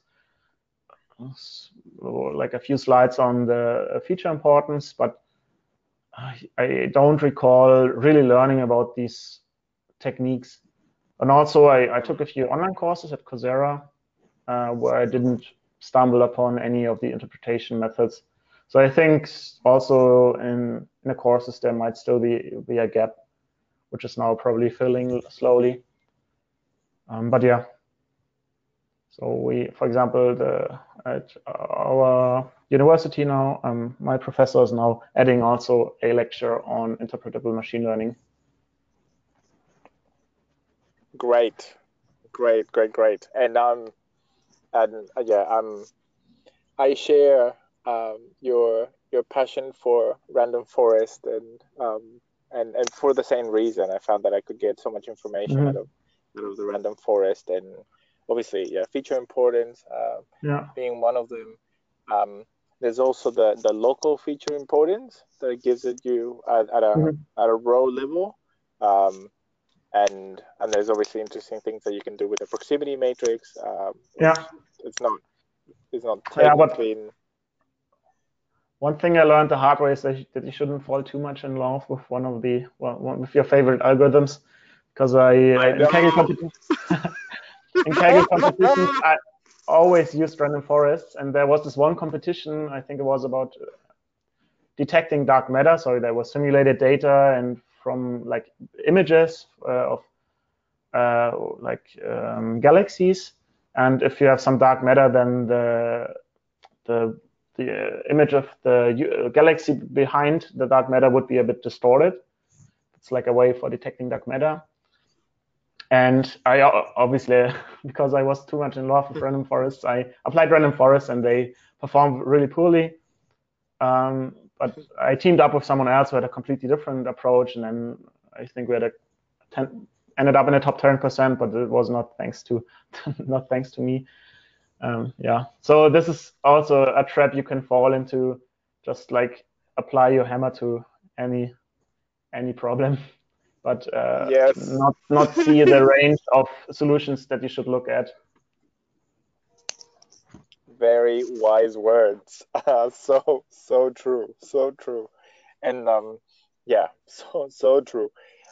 like a few slides on the feature importance, but I don't recall really learning about these techniques. And also, I, I took a few online courses at Coursera uh, where I didn't stumble upon any of the interpretation methods. So I think also in, in the courses there might still be, be a gap, which is now probably filling slowly. Um, but yeah, so we, for example, the, at our university now, um, my professor is now adding also a lecture on interpretable machine learning. Great, great, great, great. And um, and uh, yeah, um, I share um, your your passion for random forest and um, and and for the same reason, I found that I could get so much information mm-hmm. out of out of the random forest and obviously, yeah, feature importance uh, yeah. being one of them. Um, there's also the, the local feature importance that it gives it you at, at a mm-hmm. at a row level. Um, and and there's obviously interesting things that you can do with the proximity matrix. Um, yeah, it's not it's not yeah, but one thing I learned the hard way is that you shouldn't fall too much in love with one of the well, one of your favorite algorithms because I, I uh, in Kaggle competition in Kaggle competitions, I always used random forests, and there was this one competition. I think it was about uh, detecting dark matter. So there was simulated data and from like images uh, of uh, like um, galaxies. And if you have some dark matter, then the the the image of the galaxy behind the dark matter would be a bit distorted. It's like a way for detecting dark matter. And I obviously, because I was too much in love with random forests, I applied random forests and they performed really poorly. Um, but I teamed up with someone else who had a completely different approach, and then I think we had a 10, ended up in the top 10%, but it was not thanks to not thanks to me. Um, yeah. So this is also a trap you can fall into. Just like apply your hammer to any any problem, but uh, yes. not not see the range of solutions that you should look at. Very wise words. Uh, so so true. So true. And um, yeah, so so true.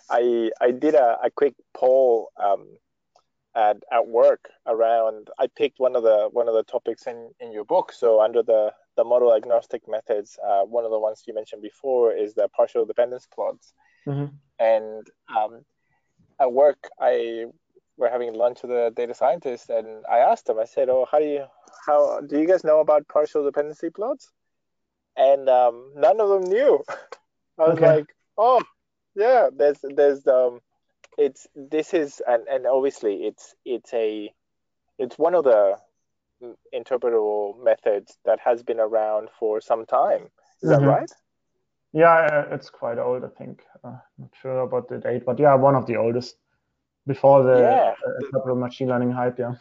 I I did a, a quick poll um, at at work around. I picked one of the one of the topics in in your book. So under the the model agnostic methods, uh, one of the ones you mentioned before is the partial dependence plots. Mm-hmm. And um, at work, I were having lunch with a data scientist, and I asked him. I said, "Oh, how do you how do you guys know about partial dependency plots?" And um, none of them knew. I was Okay. like, "Oh, yeah, there's there's um it's this is and and obviously it's it's a it's one of the interpretable methods that has been around for some time is that Mhm. right Yeah, it's quite old, I think. Uh, not sure about the date, but yeah, one of the oldest before the Yeah. uh, interpretable machine learning hype. Yeah.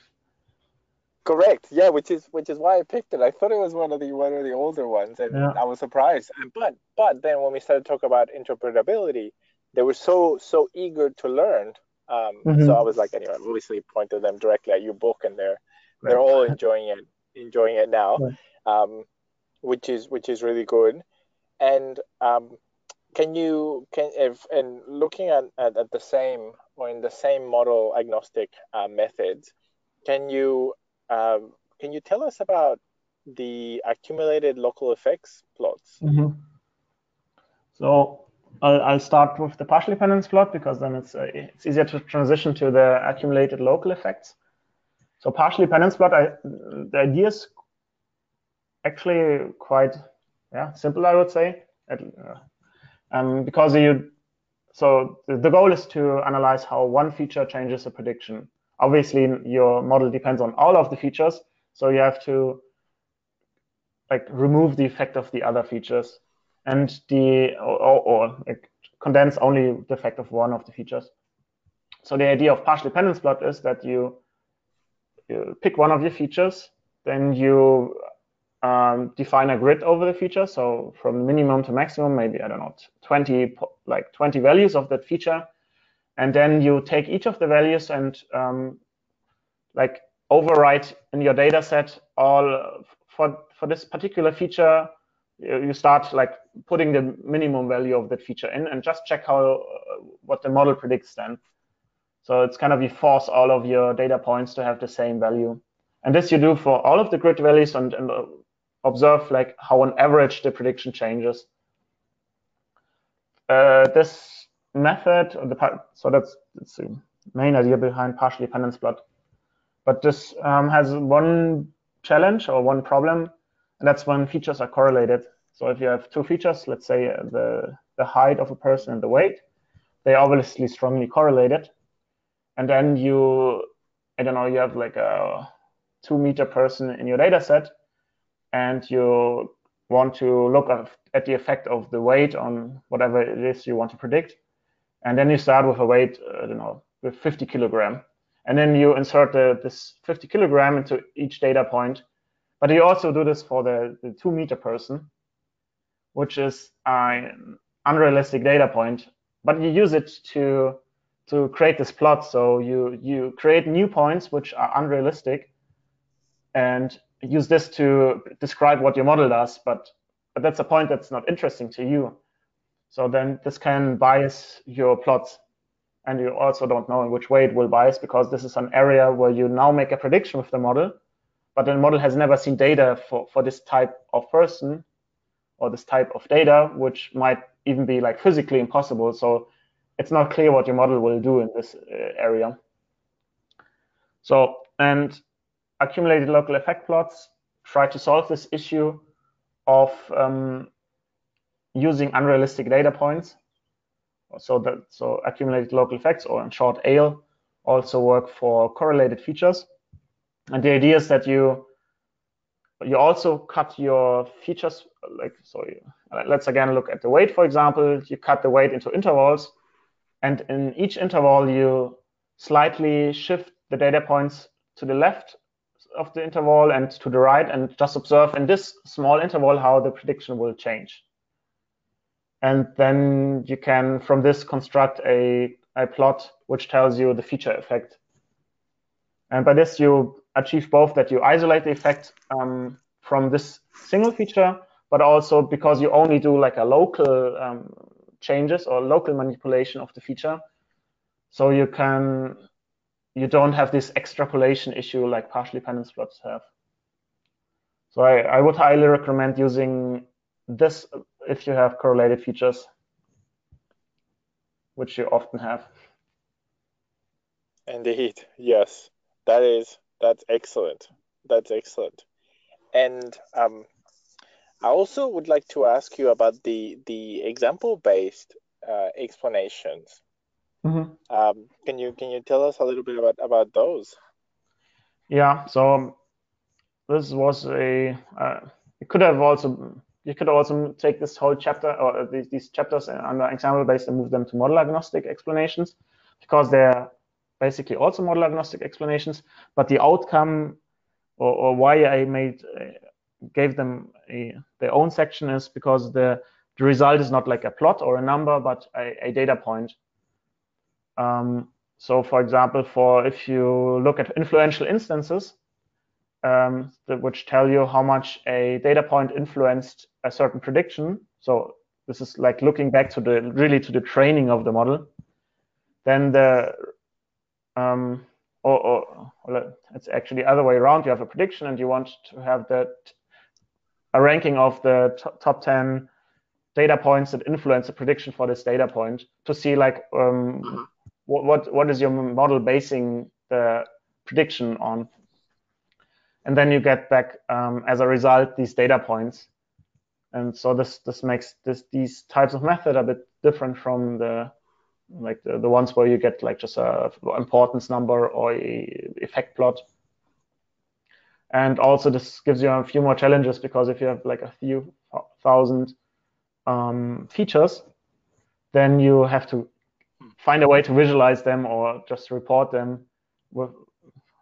correct yeah which is which is why i picked it i thought it was one of the one of the older ones and Yeah. i was surprised And- but but then when we started talking about interpretability they were so so eager to learn um, Mhm. so i was like anyway I obviously pointed them directly at your book and they're they're all enjoying it enjoying it now Right. um, which is which is really good and um, can you can if and looking at, at, at the same or in the same model agnostic uh, methods can you um, can you tell us about the accumulated local effects plots Mhm. So I'll, I'll start with the partial dependence plot because then it's uh, it's easier to transition to the accumulated local effects. So partial dependence plot, I, the idea is actually quite yeah simple, I would say, At, uh, um, because you so the, the goal is to analyze how one feature changes a prediction. Obviously, your model depends on all of the features, so you have to like remove the effect of the other features and the or, or, condense only the effect of one of the features. So the idea of partial dependence plot is that you, you pick one of your features, then you um, define a grid over the feature. So from minimum to maximum, maybe I don't know, 20 like 20 values of that feature, and then you take each of the values and um, like overwrite in your data set all for for this particular feature you start like putting the minimum value of that feature in and just check how uh, what the model predicts then. So it's kind of you force all of your data points to have the same value. And this you do for all of the grid values and, and uh, observe like how on average the prediction changes. Uh, this method or the so that's, that's the main idea behind partial dependence plot. But this um, has one challenge or one problem, and that's when features are correlated. So if you have two features, let's say the, the height of a person and the weight, they obviously strongly correlated. And then you, I don't know, you have like a two meter person in your data set, and you want to look at, at the effect of the weight on whatever it is you want to predict. And then you start with a weight, uh, I don't know, with 50 kilogram and then you insert the, this 50 kilogram into each data point. But you also do this for the, the two meter person, which is an unrealistic data point. But you use it to to create this plot. So you you create new points which are unrealistic, and use this to describe what your model does. But but that's a point that's not interesting to you. So then this can bias your plots and you also don't know in which way it will bias because this is an area where you now make a prediction with the model, but the model has never seen data for, for this type of person or this type of data, which might even be like physically impossible. So it's not clear what your model will do in this uh, area. So, and accumulated local effect plots try to solve this issue of um, using unrealistic data points so that so accumulated local effects or in short ALE also work for correlated features and the idea is that you you also cut your features like so you, let's again look at the weight for example you cut the weight into intervals and in each interval you slightly shift the data points to the left of the interval and to the right and just observe in this small interval how the prediction will change. And then you can, from this, construct a, a plot which tells you the feature effect. And by this, you achieve both that you isolate the effect um, from this single feature, but also because you only do like a local um, changes or local manipulation of the feature. So you can you don't have this extrapolation issue like partial dependence plots have. So I, I would highly recommend using this if you have correlated features, which you often have. Indeed, yes, that is that's excellent. That's excellent. And um, I also would like to ask you about the the example based uh, explanations. Mm-hmm. Um, can you can you tell us a little bit about about those? Yeah. So this was a. Uh, it could have also you could also take this whole chapter or these, these chapters under example based and move them to model agnostic explanations because they're basically also model agnostic explanations. But the outcome or, or why I made uh, gave them a, their own section is because the the result is not like a plot or a number, but a, a data point. Um, so for example, for if you look at influential instances, um, which tell you how much a data point influenced a certain prediction. So this is like looking back to the really to the training of the model. Then the um, or, or, or it's actually the other way around. You have a prediction and you want to have that a ranking of the top 10 data points that influence the prediction for this data point to see like um, what, what what is your model basing the prediction on and then you get back um, as a result these data points and so this this makes this these types of method a bit different from the like the, the ones where you get like just a importance number or effect plot and also this gives you a few more challenges because if you have like a few thousand um, features then you have to find a way to visualize them or just report them with,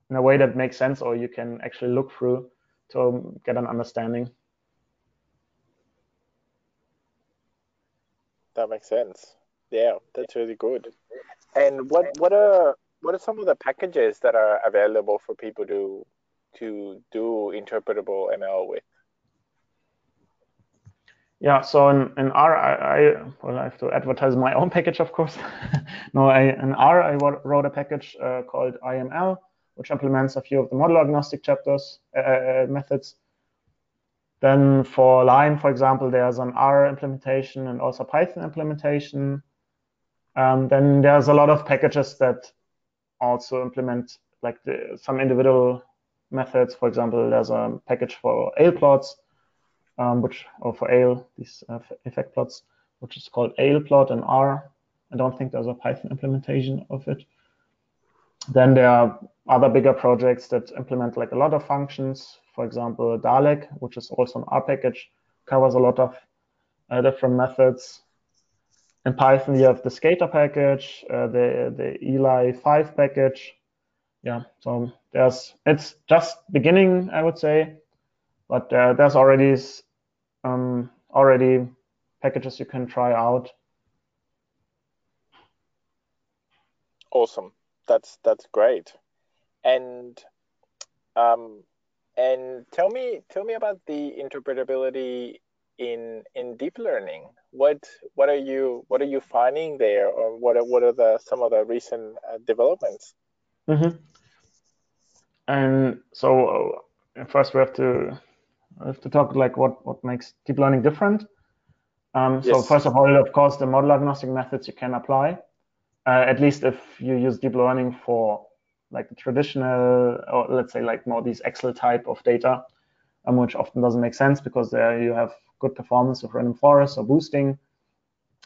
in a way that makes sense or you can actually look through to get an understanding. That makes sense. Yeah, that's really good. And what what are what are some of the packages that are available for people to to do interpretable ML with? Yeah, so in, in R, I, I, well, I have to advertise my own package, of course. no, I, in R, I wrote a package uh, called IML, which implements a few of the model agnostic chapters uh, uh, methods. Then for LIME, for example, there's an R implementation and also Python implementation. Um, then there's a lot of packages that also implement like the, some individual methods. For example, there's a package for ale plots um, which or for ALE, these uh, effect plots, which is called ALEPlot in R. I don't think there's a Python implementation of it. Then there are other bigger projects that implement like a lot of functions. For example, DALEX, which is also an R package, covers a lot of uh, different methods. In Python, you have the Skater package, uh, the the ELI5 package. Yeah, so there's it's just beginning, I would say, but uh, there's already um, already packages you can try out. Awesome. That's that's great. And um, and tell me tell me about the interpretability in in deep learning. What what are you what are you finding there, or what are, what are the some of the recent uh, developments? Mm-hmm. And so uh, first we have to have to talk like what what makes deep learning different. Um, yes. So first of all, of course, the model agnostic methods you can apply, uh, at least if you use deep learning for like the traditional, or let's say like more these Excel type of data, um, which often doesn't make sense because there you have good performance of random forests or boosting.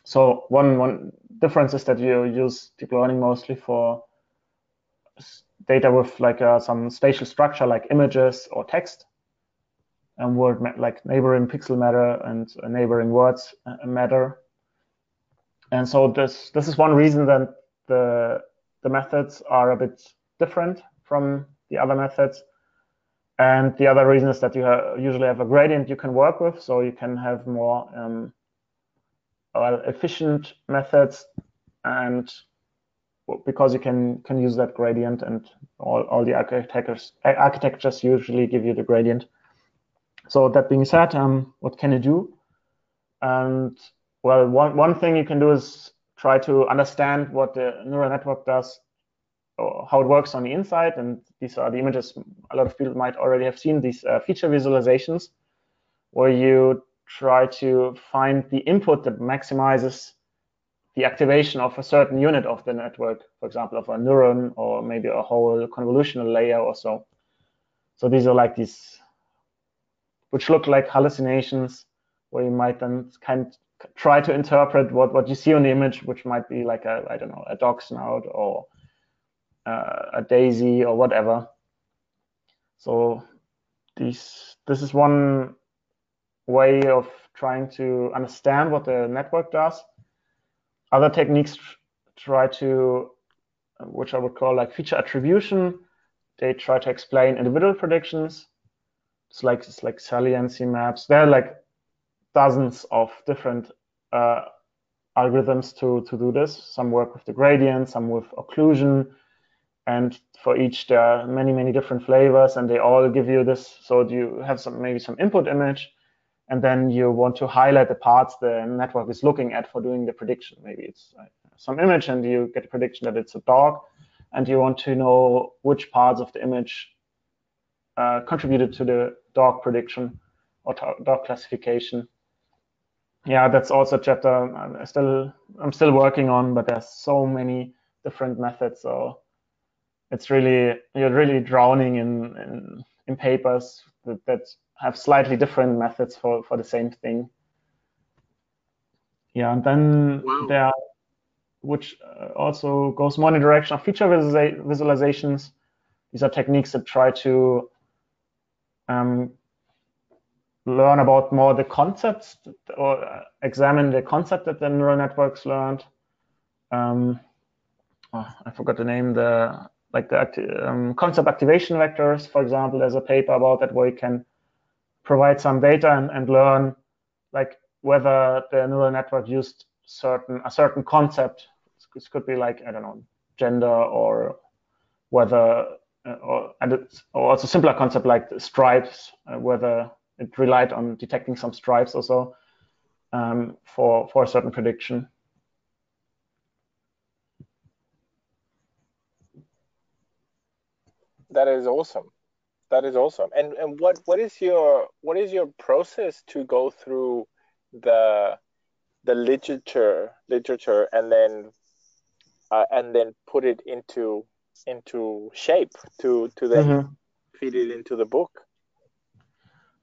So one one difference is that you use deep learning mostly for data with like uh, some spatial structure like images or text and word like neighboring pixel matter and neighboring words uh, matter. and so this this is one reason that the the methods are a bit different from the other methods. And the other reason is that you have, usually have a gradient you can work with, so you can have more um, well, efficient methods, and because you can can use that gradient, and all, all the architectures architectures usually give you the gradient. So that being said, um, what can you do? And well, one one thing you can do is try to understand what the neural network does how it works on the inside. And these are the images a lot of people might already have seen, these uh, feature visualizations, where you try to find the input that maximizes the activation of a certain unit of the network, for example, of a neuron or maybe a whole convolutional layer or so. So these are like these, which look like hallucinations, where you might then kind of try to interpret what, what you see on the image, which might be like a, I don't know, a dog snout or uh, a daisy or whatever. So this this is one way of trying to understand what the network does. Other techniques try to, which I would call like feature attribution. They try to explain individual predictions. It's like it's like saliency maps. There are like dozens of different uh, algorithms to to do this. Some work with the gradient, some with occlusion, and for each there are many many different flavors and they all give you this so you have some maybe some input image and then you want to highlight the parts the network is looking at for doing the prediction. Maybe it's uh, some image and you get a prediction that it's a dog and you want to know which parts of the image uh, contributed to the dog prediction or dog classification. Yeah that's also a chapter i'm still i'm still working on but there's so many different methods so it's really you're really drowning in in, in papers that, that have slightly different methods for for the same thing. Yeah, and then wow. there, which uh, also goes more in the direction of feature visualizations. These are techniques that try to um, learn about more the concepts or examine the concept that the neural networks learned. Um, oh, I forgot the name. The like the um, concept activation vectors, for example, there's a paper about that where you can provide some data and, and learn like whether the neural network used certain a certain concept. This could be like I don't know gender or whether uh, or and it's or also simpler concept like stripes, uh, whether it relied on detecting some stripes or so um, for for a certain prediction. That is awesome. That is awesome. And and what what is your what is your process to go through the the literature literature and then uh, and then put it into into shape to to then mm-hmm. feed it into the book?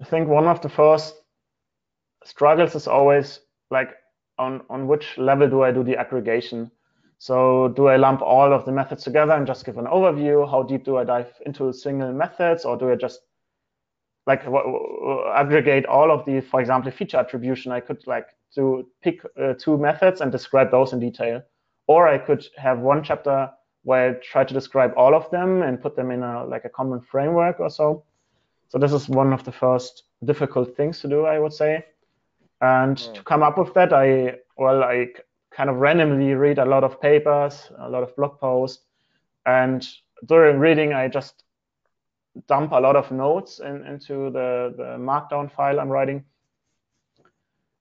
I think one of the first struggles is always like on on which level do I do the aggregation? So do I lump all of the methods together and just give an overview? How deep do I dive into single methods or do I just like aggregate all of the, for example, feature attribution? I could like to pick uh, two methods and describe those in detail. Or I could have one chapter where I try to describe all of them and put them in a like a common framework or so. So this is one of the first difficult things to do, I would say. And mm. to come up with that, I well, I kind of randomly read a lot of papers, a lot of blog posts, and during reading, I just dump a lot of notes in, into the, the markdown file I'm writing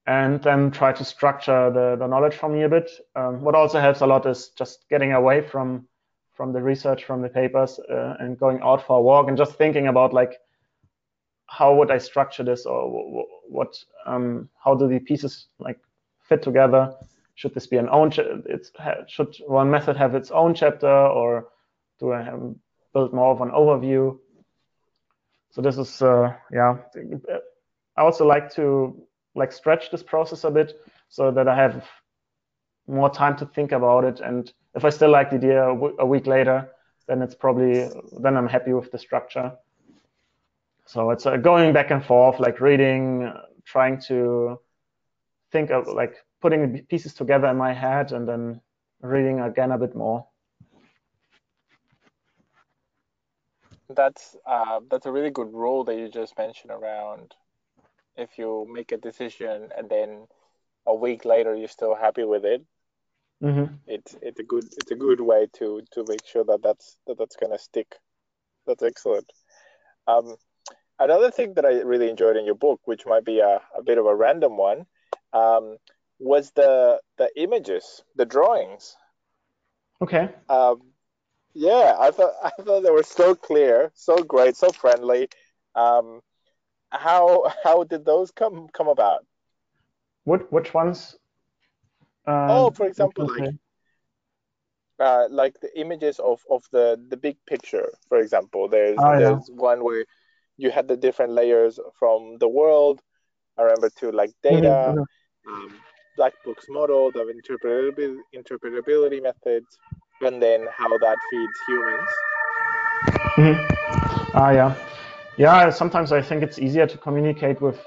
and then try to structure the, the knowledge for me a bit. Um, what also helps a lot is just getting away from from the research from the papers uh, and going out for a walk and just thinking about like how would I structure this or what um, how do the pieces like fit together should this be an own it's should one method have its own chapter or do I have build more of an overview? So this is uh, yeah. I also like to like stretch this process a bit so that I have more time to think about it. And if I still like the idea a week later, then it's probably then I'm happy with the structure. So it's uh, going back and forth, like reading, trying to think of like putting pieces together in my head and then reading again a bit more. That's uh, that's a really good rule that you just mentioned around if you make a decision and then a week later you're still happy with it. Mm-hmm. It's it's a good it's a good way to to make sure that that's that that's gonna stick. That's excellent. Um, another thing that I really enjoyed in your book, which might be a, a bit of a random one, um, was the the images, the drawings. Okay. Um, yeah, I thought I thought they were so clear, so great, so friendly. Um, how how did those come come about? What which ones? Uh, oh, for example, like uh, like the images of, of the, the big picture, for example. There's oh, there's yeah. one where you had the different layers from the world. I remember too, like data, mm-hmm. um, black box model, the interpretability, interpretability methods, and then how that feeds humans. Mm-hmm. Ah, yeah, yeah. Sometimes I think it's easier to communicate with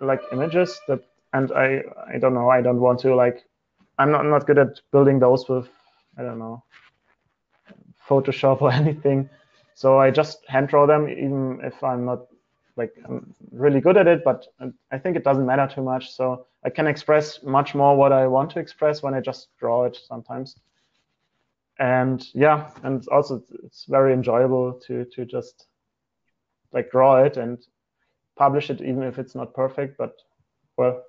like images that, and I I don't know. I don't want to like. I'm not not good at building those with I don't know Photoshop or anything. So I just hand draw them, even if I'm not like I'm really good at it. But I think it doesn't matter too much. So I can express much more what I want to express when I just draw it sometimes. And yeah, and also it's very enjoyable to to just like draw it and publish it, even if it's not perfect. But well,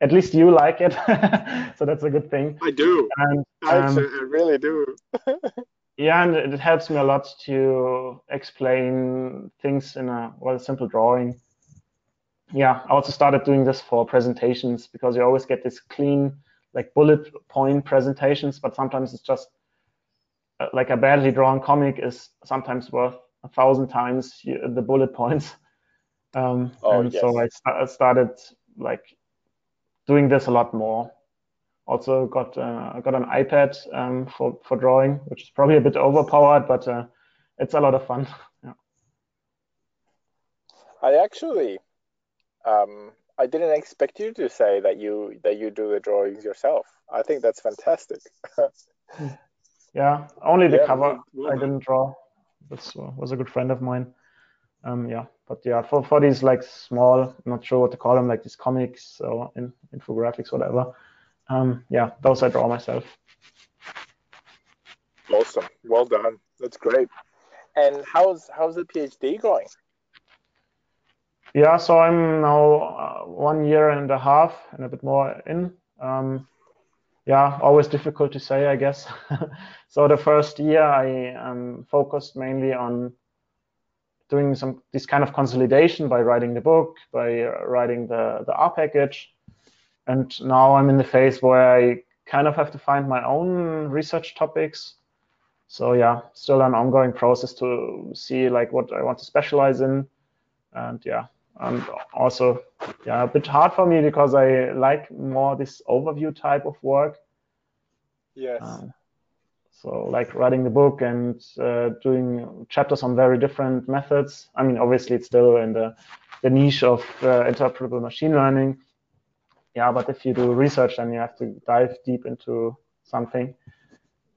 at least you like it, so that's a good thing. I do. And, um, I really do. yeah, and it helps me a lot to explain things in a well simple drawing. Yeah, I also started doing this for presentations because you always get this clean, like bullet point presentations, but sometimes it's just uh, like a badly drawn comic is sometimes worth a thousand times the bullet points. Um, oh, and yes. so I, st- I started like doing this a lot more. Also got uh, got an iPad um, for for drawing, which is probably a bit overpowered, but uh, it's a lot of fun. yeah. I actually, um, I didn't expect you to say that you that you do the drawings yourself. I think that's fantastic. yeah, only the yeah, cover I didn't draw. This uh, was a good friend of mine. Um, yeah, but yeah, for, for these like small, I'm not sure what to call them, like these comics or in, infographics, whatever. Um, yeah, those I draw myself. Awesome, well done. That's great. And how's how's the PhD going? Yeah, so I'm now uh, one year and a half and a bit more in. Um, yeah, always difficult to say, I guess. so the first year I um, focused mainly on doing some this kind of consolidation by writing the book, by uh, writing the the R package, and now I'm in the phase where I kind of have to find my own research topics. So yeah, still an ongoing process to see like what I want to specialize in, and yeah, and also yeah, a bit hard for me because I like more this overview type of work. Yes. Um, so like writing the book and uh, doing chapters on very different methods. I mean, obviously it's still in the, the niche of uh, interpretable machine learning. Yeah, but if you do research, then you have to dive deep into something.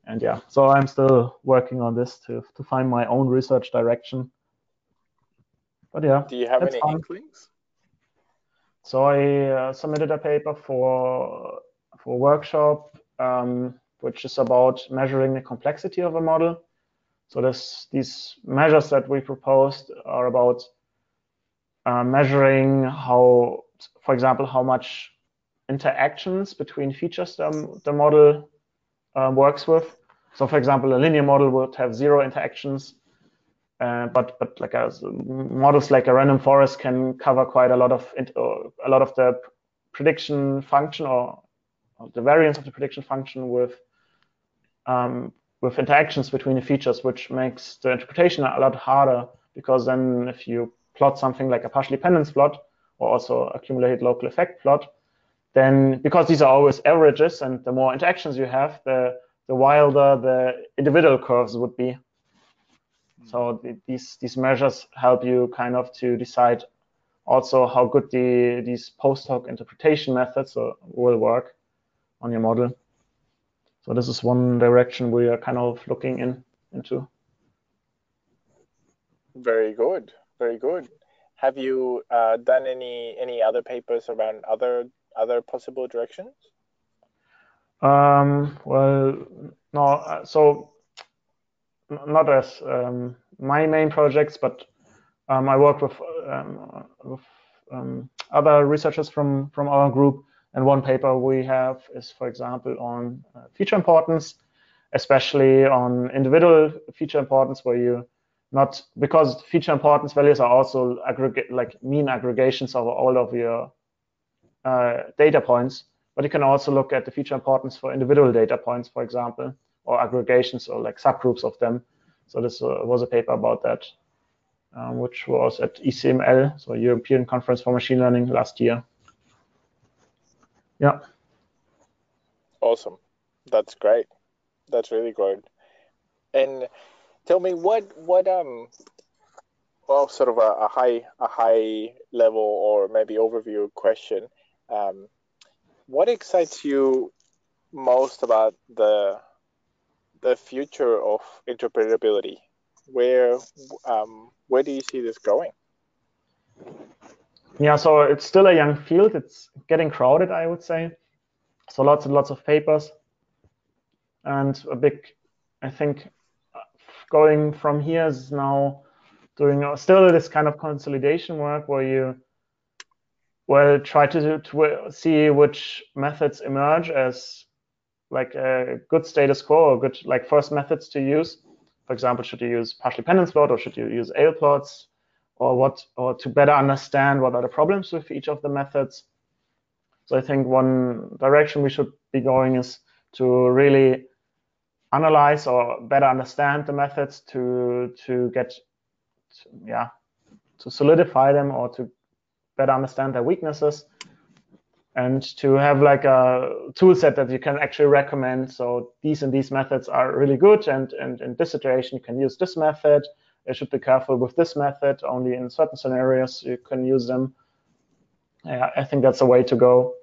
And yeah, so I'm still working on this to, to find my own research direction. But yeah. Do you have any fun. inklings? So I uh, submitted a paper for for a workshop. Um, which is about measuring the complexity of a model. So this, these measures that we proposed are about uh, measuring how, for example, how much interactions between features the, the model uh, works with. So, for example, a linear model would have zero interactions, uh, but but like models like a random forest can cover quite a lot of a lot of the prediction function or, or the variance of the prediction function with um, with interactions between the features, which makes the interpretation a lot harder because then if you plot something like a partial dependence plot or also accumulated local effect plot, then because these are always averages and the more interactions you have, the, the wilder the individual curves would be. So the, these, these measures help you kind of to decide also how good the these post hoc interpretation methods will work on your model. So this is one direction we are kind of looking in into. Very good, very good. Have you uh, done any any other papers around other other possible directions? Um, well, no. Uh, so not as um, my main projects, but um, I work with, um, with um, other researchers from from our group. And one paper we have is, for example, on uh, feature importance, especially on individual feature importance, where you not because feature importance values are also aggregate like mean aggregations of all of your uh, data points, but you can also look at the feature importance for individual data points, for example, or aggregations or like subgroups of them. So this uh, was a paper about that, um, which was at ECML, so European Conference for Machine Learning last year. Yeah. Awesome. That's great. That's really good. And tell me what what um well sort of a, a high a high level or maybe overview question. Um, what excites you most about the the future of interpretability? Where um, where do you see this going? Yeah, so it's still a young field. It's getting crowded, I would say. So lots and lots of papers, and a big, I think, going from here is now doing still this kind of consolidation work where you well try to, to see which methods emerge as like a good status quo or good like first methods to use. For example, should you use partial dependence plot or should you use ALE plots? or what or to better understand what are the problems with each of the methods. So I think one direction we should be going is to really analyze or better understand the methods to to get to, yeah to solidify them or to better understand their weaknesses and to have like a tool set that you can actually recommend so these and these methods are really good and and in this situation you can use this method you should be careful with this method. Only in certain scenarios you can use them. Yeah, I think that's a way to go.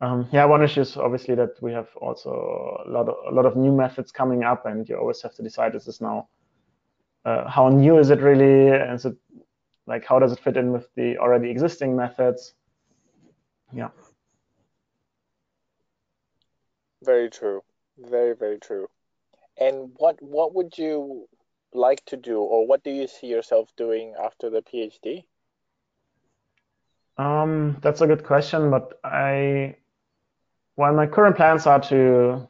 Um, yeah, one issue is obviously that we have also a lot of a lot of new methods coming up, and you always have to decide: is this now uh, how new is it really? And is it like how does it fit in with the already existing methods? Yeah. Very true. Very very true. And what what would you like to do, or what do you see yourself doing after the PhD? Um, that's a good question, but I, well, my current plans are to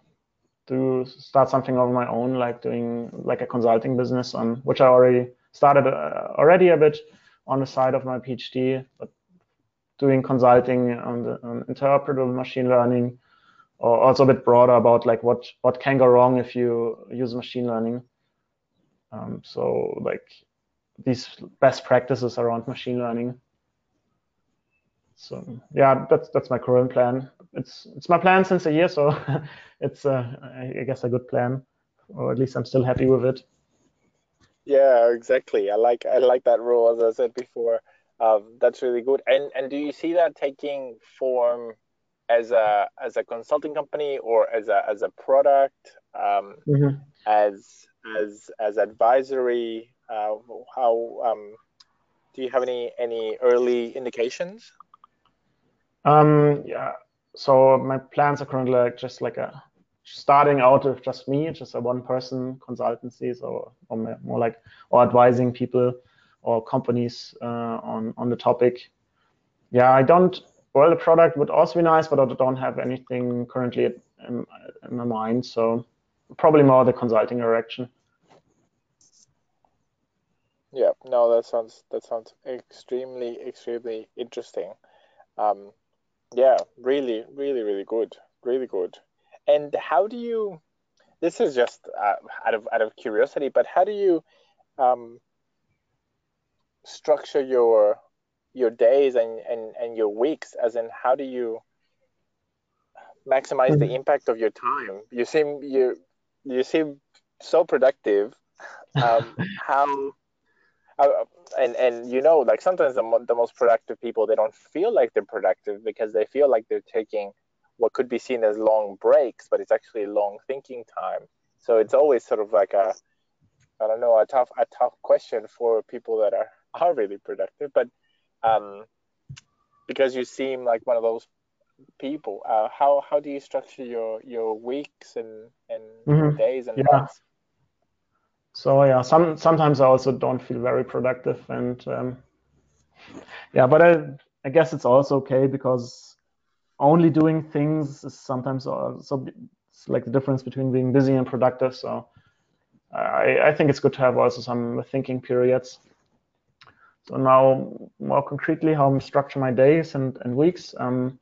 to start something of my own, like doing like a consulting business on which I already started uh, already a bit on the side of my PhD, but doing consulting on the on interpretable machine learning, or also a bit broader about like what what can go wrong if you use machine learning. Um, so like these best practices around machine learning. So yeah, that's that's my current plan. It's it's my plan since a year, so it's uh, I guess a good plan, or at least I'm still happy with it. Yeah, exactly. I like I like that role as I said before. Um, that's really good. And and do you see that taking form as a as a consulting company or as a as a product? Um, mm-hmm. As as as advisory? Uh, how um, do you have any any early indications? Um, yeah. So my plans are currently like just like a starting out with just me, just a one-person consultancy, so or more like or advising people or companies uh, on on the topic. Yeah, I don't. Well, the product would also be nice, but I don't have anything currently in, in my mind. So probably more the consulting direction. Yeah, no, that sounds that sounds extremely extremely interesting. Um, yeah, really, really, really good, really good. And how do you? This is just uh, out of out of curiosity, but how do you um, structure your your days and, and, and your weeks? As in, how do you maximize the mm-hmm. impact of your time? You seem you you seem so productive. Um, how uh, and and you know like sometimes the, mo- the most productive people they don't feel like they're productive because they feel like they're taking what could be seen as long breaks but it's actually long thinking time so it's always sort of like a i don't know a tough a tough question for people that are are really productive but um because you seem like one of those people uh, how how do you structure your your weeks and and mm-hmm. days and yeah. months so yeah some sometimes i also don't feel very productive and um, yeah but i i guess it's also okay because only doing things is sometimes also it's like the difference between being busy and productive so i i think it's good to have also some thinking periods so now more concretely how i structure my days and and weeks um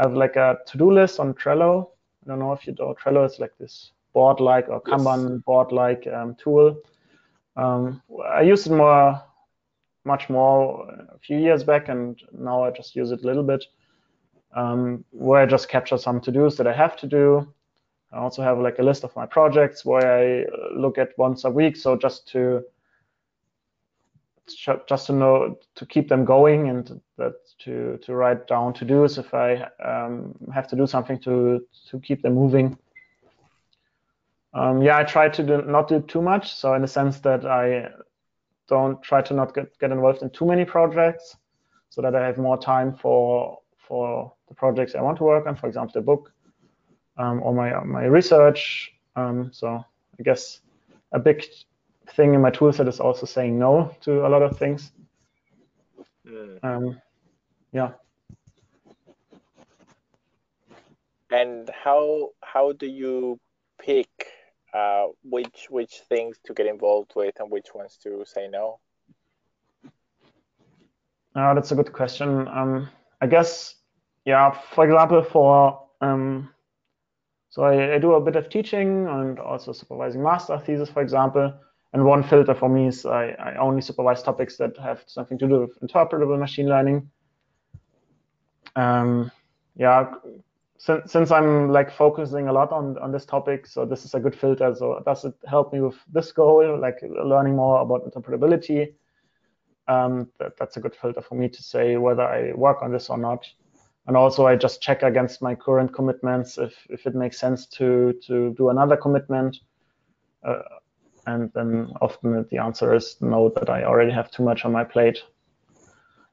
I have like a to-do list on Trello. I don't know if you know Trello. It's like this board-like or Kanban yes. board-like um, tool. Um, I used it more, much more a few years back, and now I just use it a little bit, um, where I just capture some to-dos that I have to do. I also have like a list of my projects where I look at once a week. So just to just to know to keep them going and that to to write down to dos if I um, have to do something to to keep them moving. Um, yeah, I try to do, not do too much. So in the sense that I don't try to not get, get involved in too many projects, so that I have more time for for the projects I want to work on. For example, the book um, or my my research. Um, so I guess a big thing in my toolset is also saying no to a lot of things. Mm. Um, yeah. And how how do you pick uh, which which things to get involved with and which ones to say no? Uh, that's a good question. Um, I guess, yeah. For example, for um, so I, I, do a bit of teaching and also supervising master thesis, for example. And one filter for me is I, I only supervise topics that have something to do with interpretable machine learning. Um, yeah, since, since I'm like focusing a lot on, on this topic, so this is a good filter. So does it help me with this goal, like learning more about interpretability? Um, that, that's a good filter for me to say whether I work on this or not. And also I just check against my current commitments if, if it makes sense to, to do another commitment. Uh, and then often the answer is no, that I already have too much on my plate.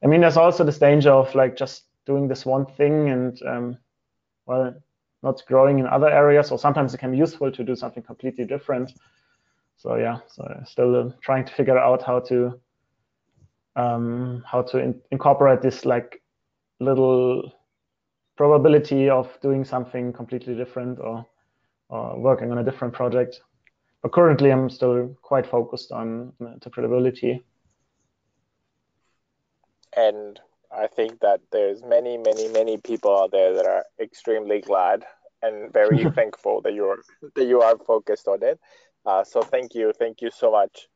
I mean, there's also this danger of like just doing this one thing and, um, well, not growing in other areas, or sometimes it can be useful to do something completely different. So yeah, so still uh, trying to figure out how to um, how to in incorporate this like little probability of doing something completely different or, or working on a different project. But currently, I'm still quite focused on interpretability. And I think that there's many, many, many people out there that are extremely glad and very thankful that you're that you are focused on it. Uh, so thank you, thank you so much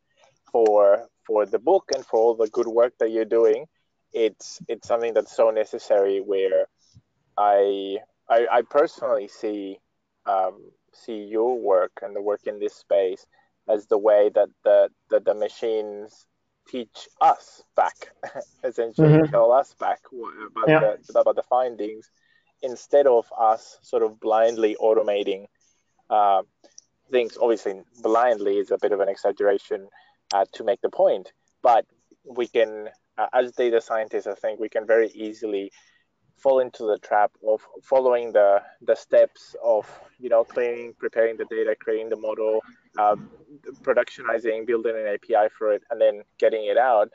for for the book and for all the good work that you're doing. It's it's something that's so necessary. Where I I, I personally see um, see your work and the work in this space as the way that the that the machines teach us back, essentially mm-hmm. tell us back about, yeah. the, about the findings, instead of us sort of blindly automating uh, things. Obviously, blindly is a bit of an exaggeration uh, to make the point, but we can, uh, as data scientists, I think we can very easily fall into the trap of following the the steps of you know cleaning, preparing the data, creating the model, uh, productionizing, building an API for it, and then getting it out,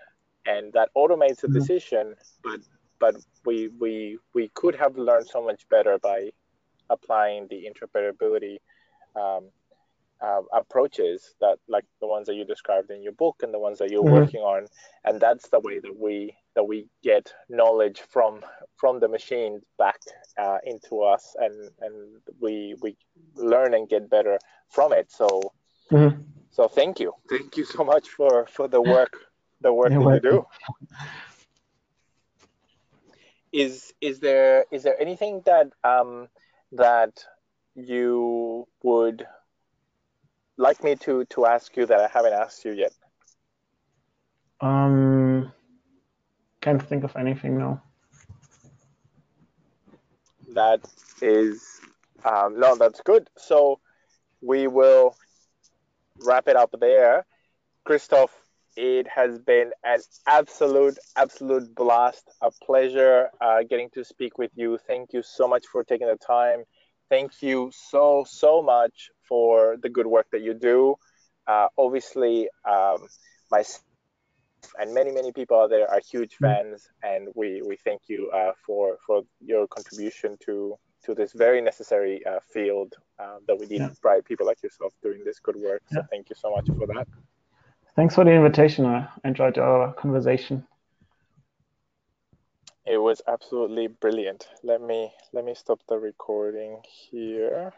and that automates the mm-hmm. decision. But but we we we could have learned so much better by applying the interpretability um, uh, approaches that like the ones that you described in your book and the ones that you're mm-hmm. working on and that's the way that we that we get knowledge from from the machines back uh, into us and and we we learn and get better from it so mm-hmm. so thank you thank you so much for for the work the work You're that welcome. you do is is there is there anything that um that you would like me to to ask you that I haven't asked you yet? Um, can't think of anything now. That is, um, no, that's good. So we will wrap it up there. Christoph, it has been an absolute, absolute blast, a pleasure uh, getting to speak with you. Thank you so much for taking the time. Thank you so, so much for the good work that you do. Uh, obviously, um, my and many many people out there are huge mm. fans and we we thank you uh, for for your contribution to to this very necessary uh, field uh, that we need yeah. bright people like yourself doing this good work so yeah. thank you so much for that thanks for the invitation i enjoyed our conversation it was absolutely brilliant let me let me stop the recording here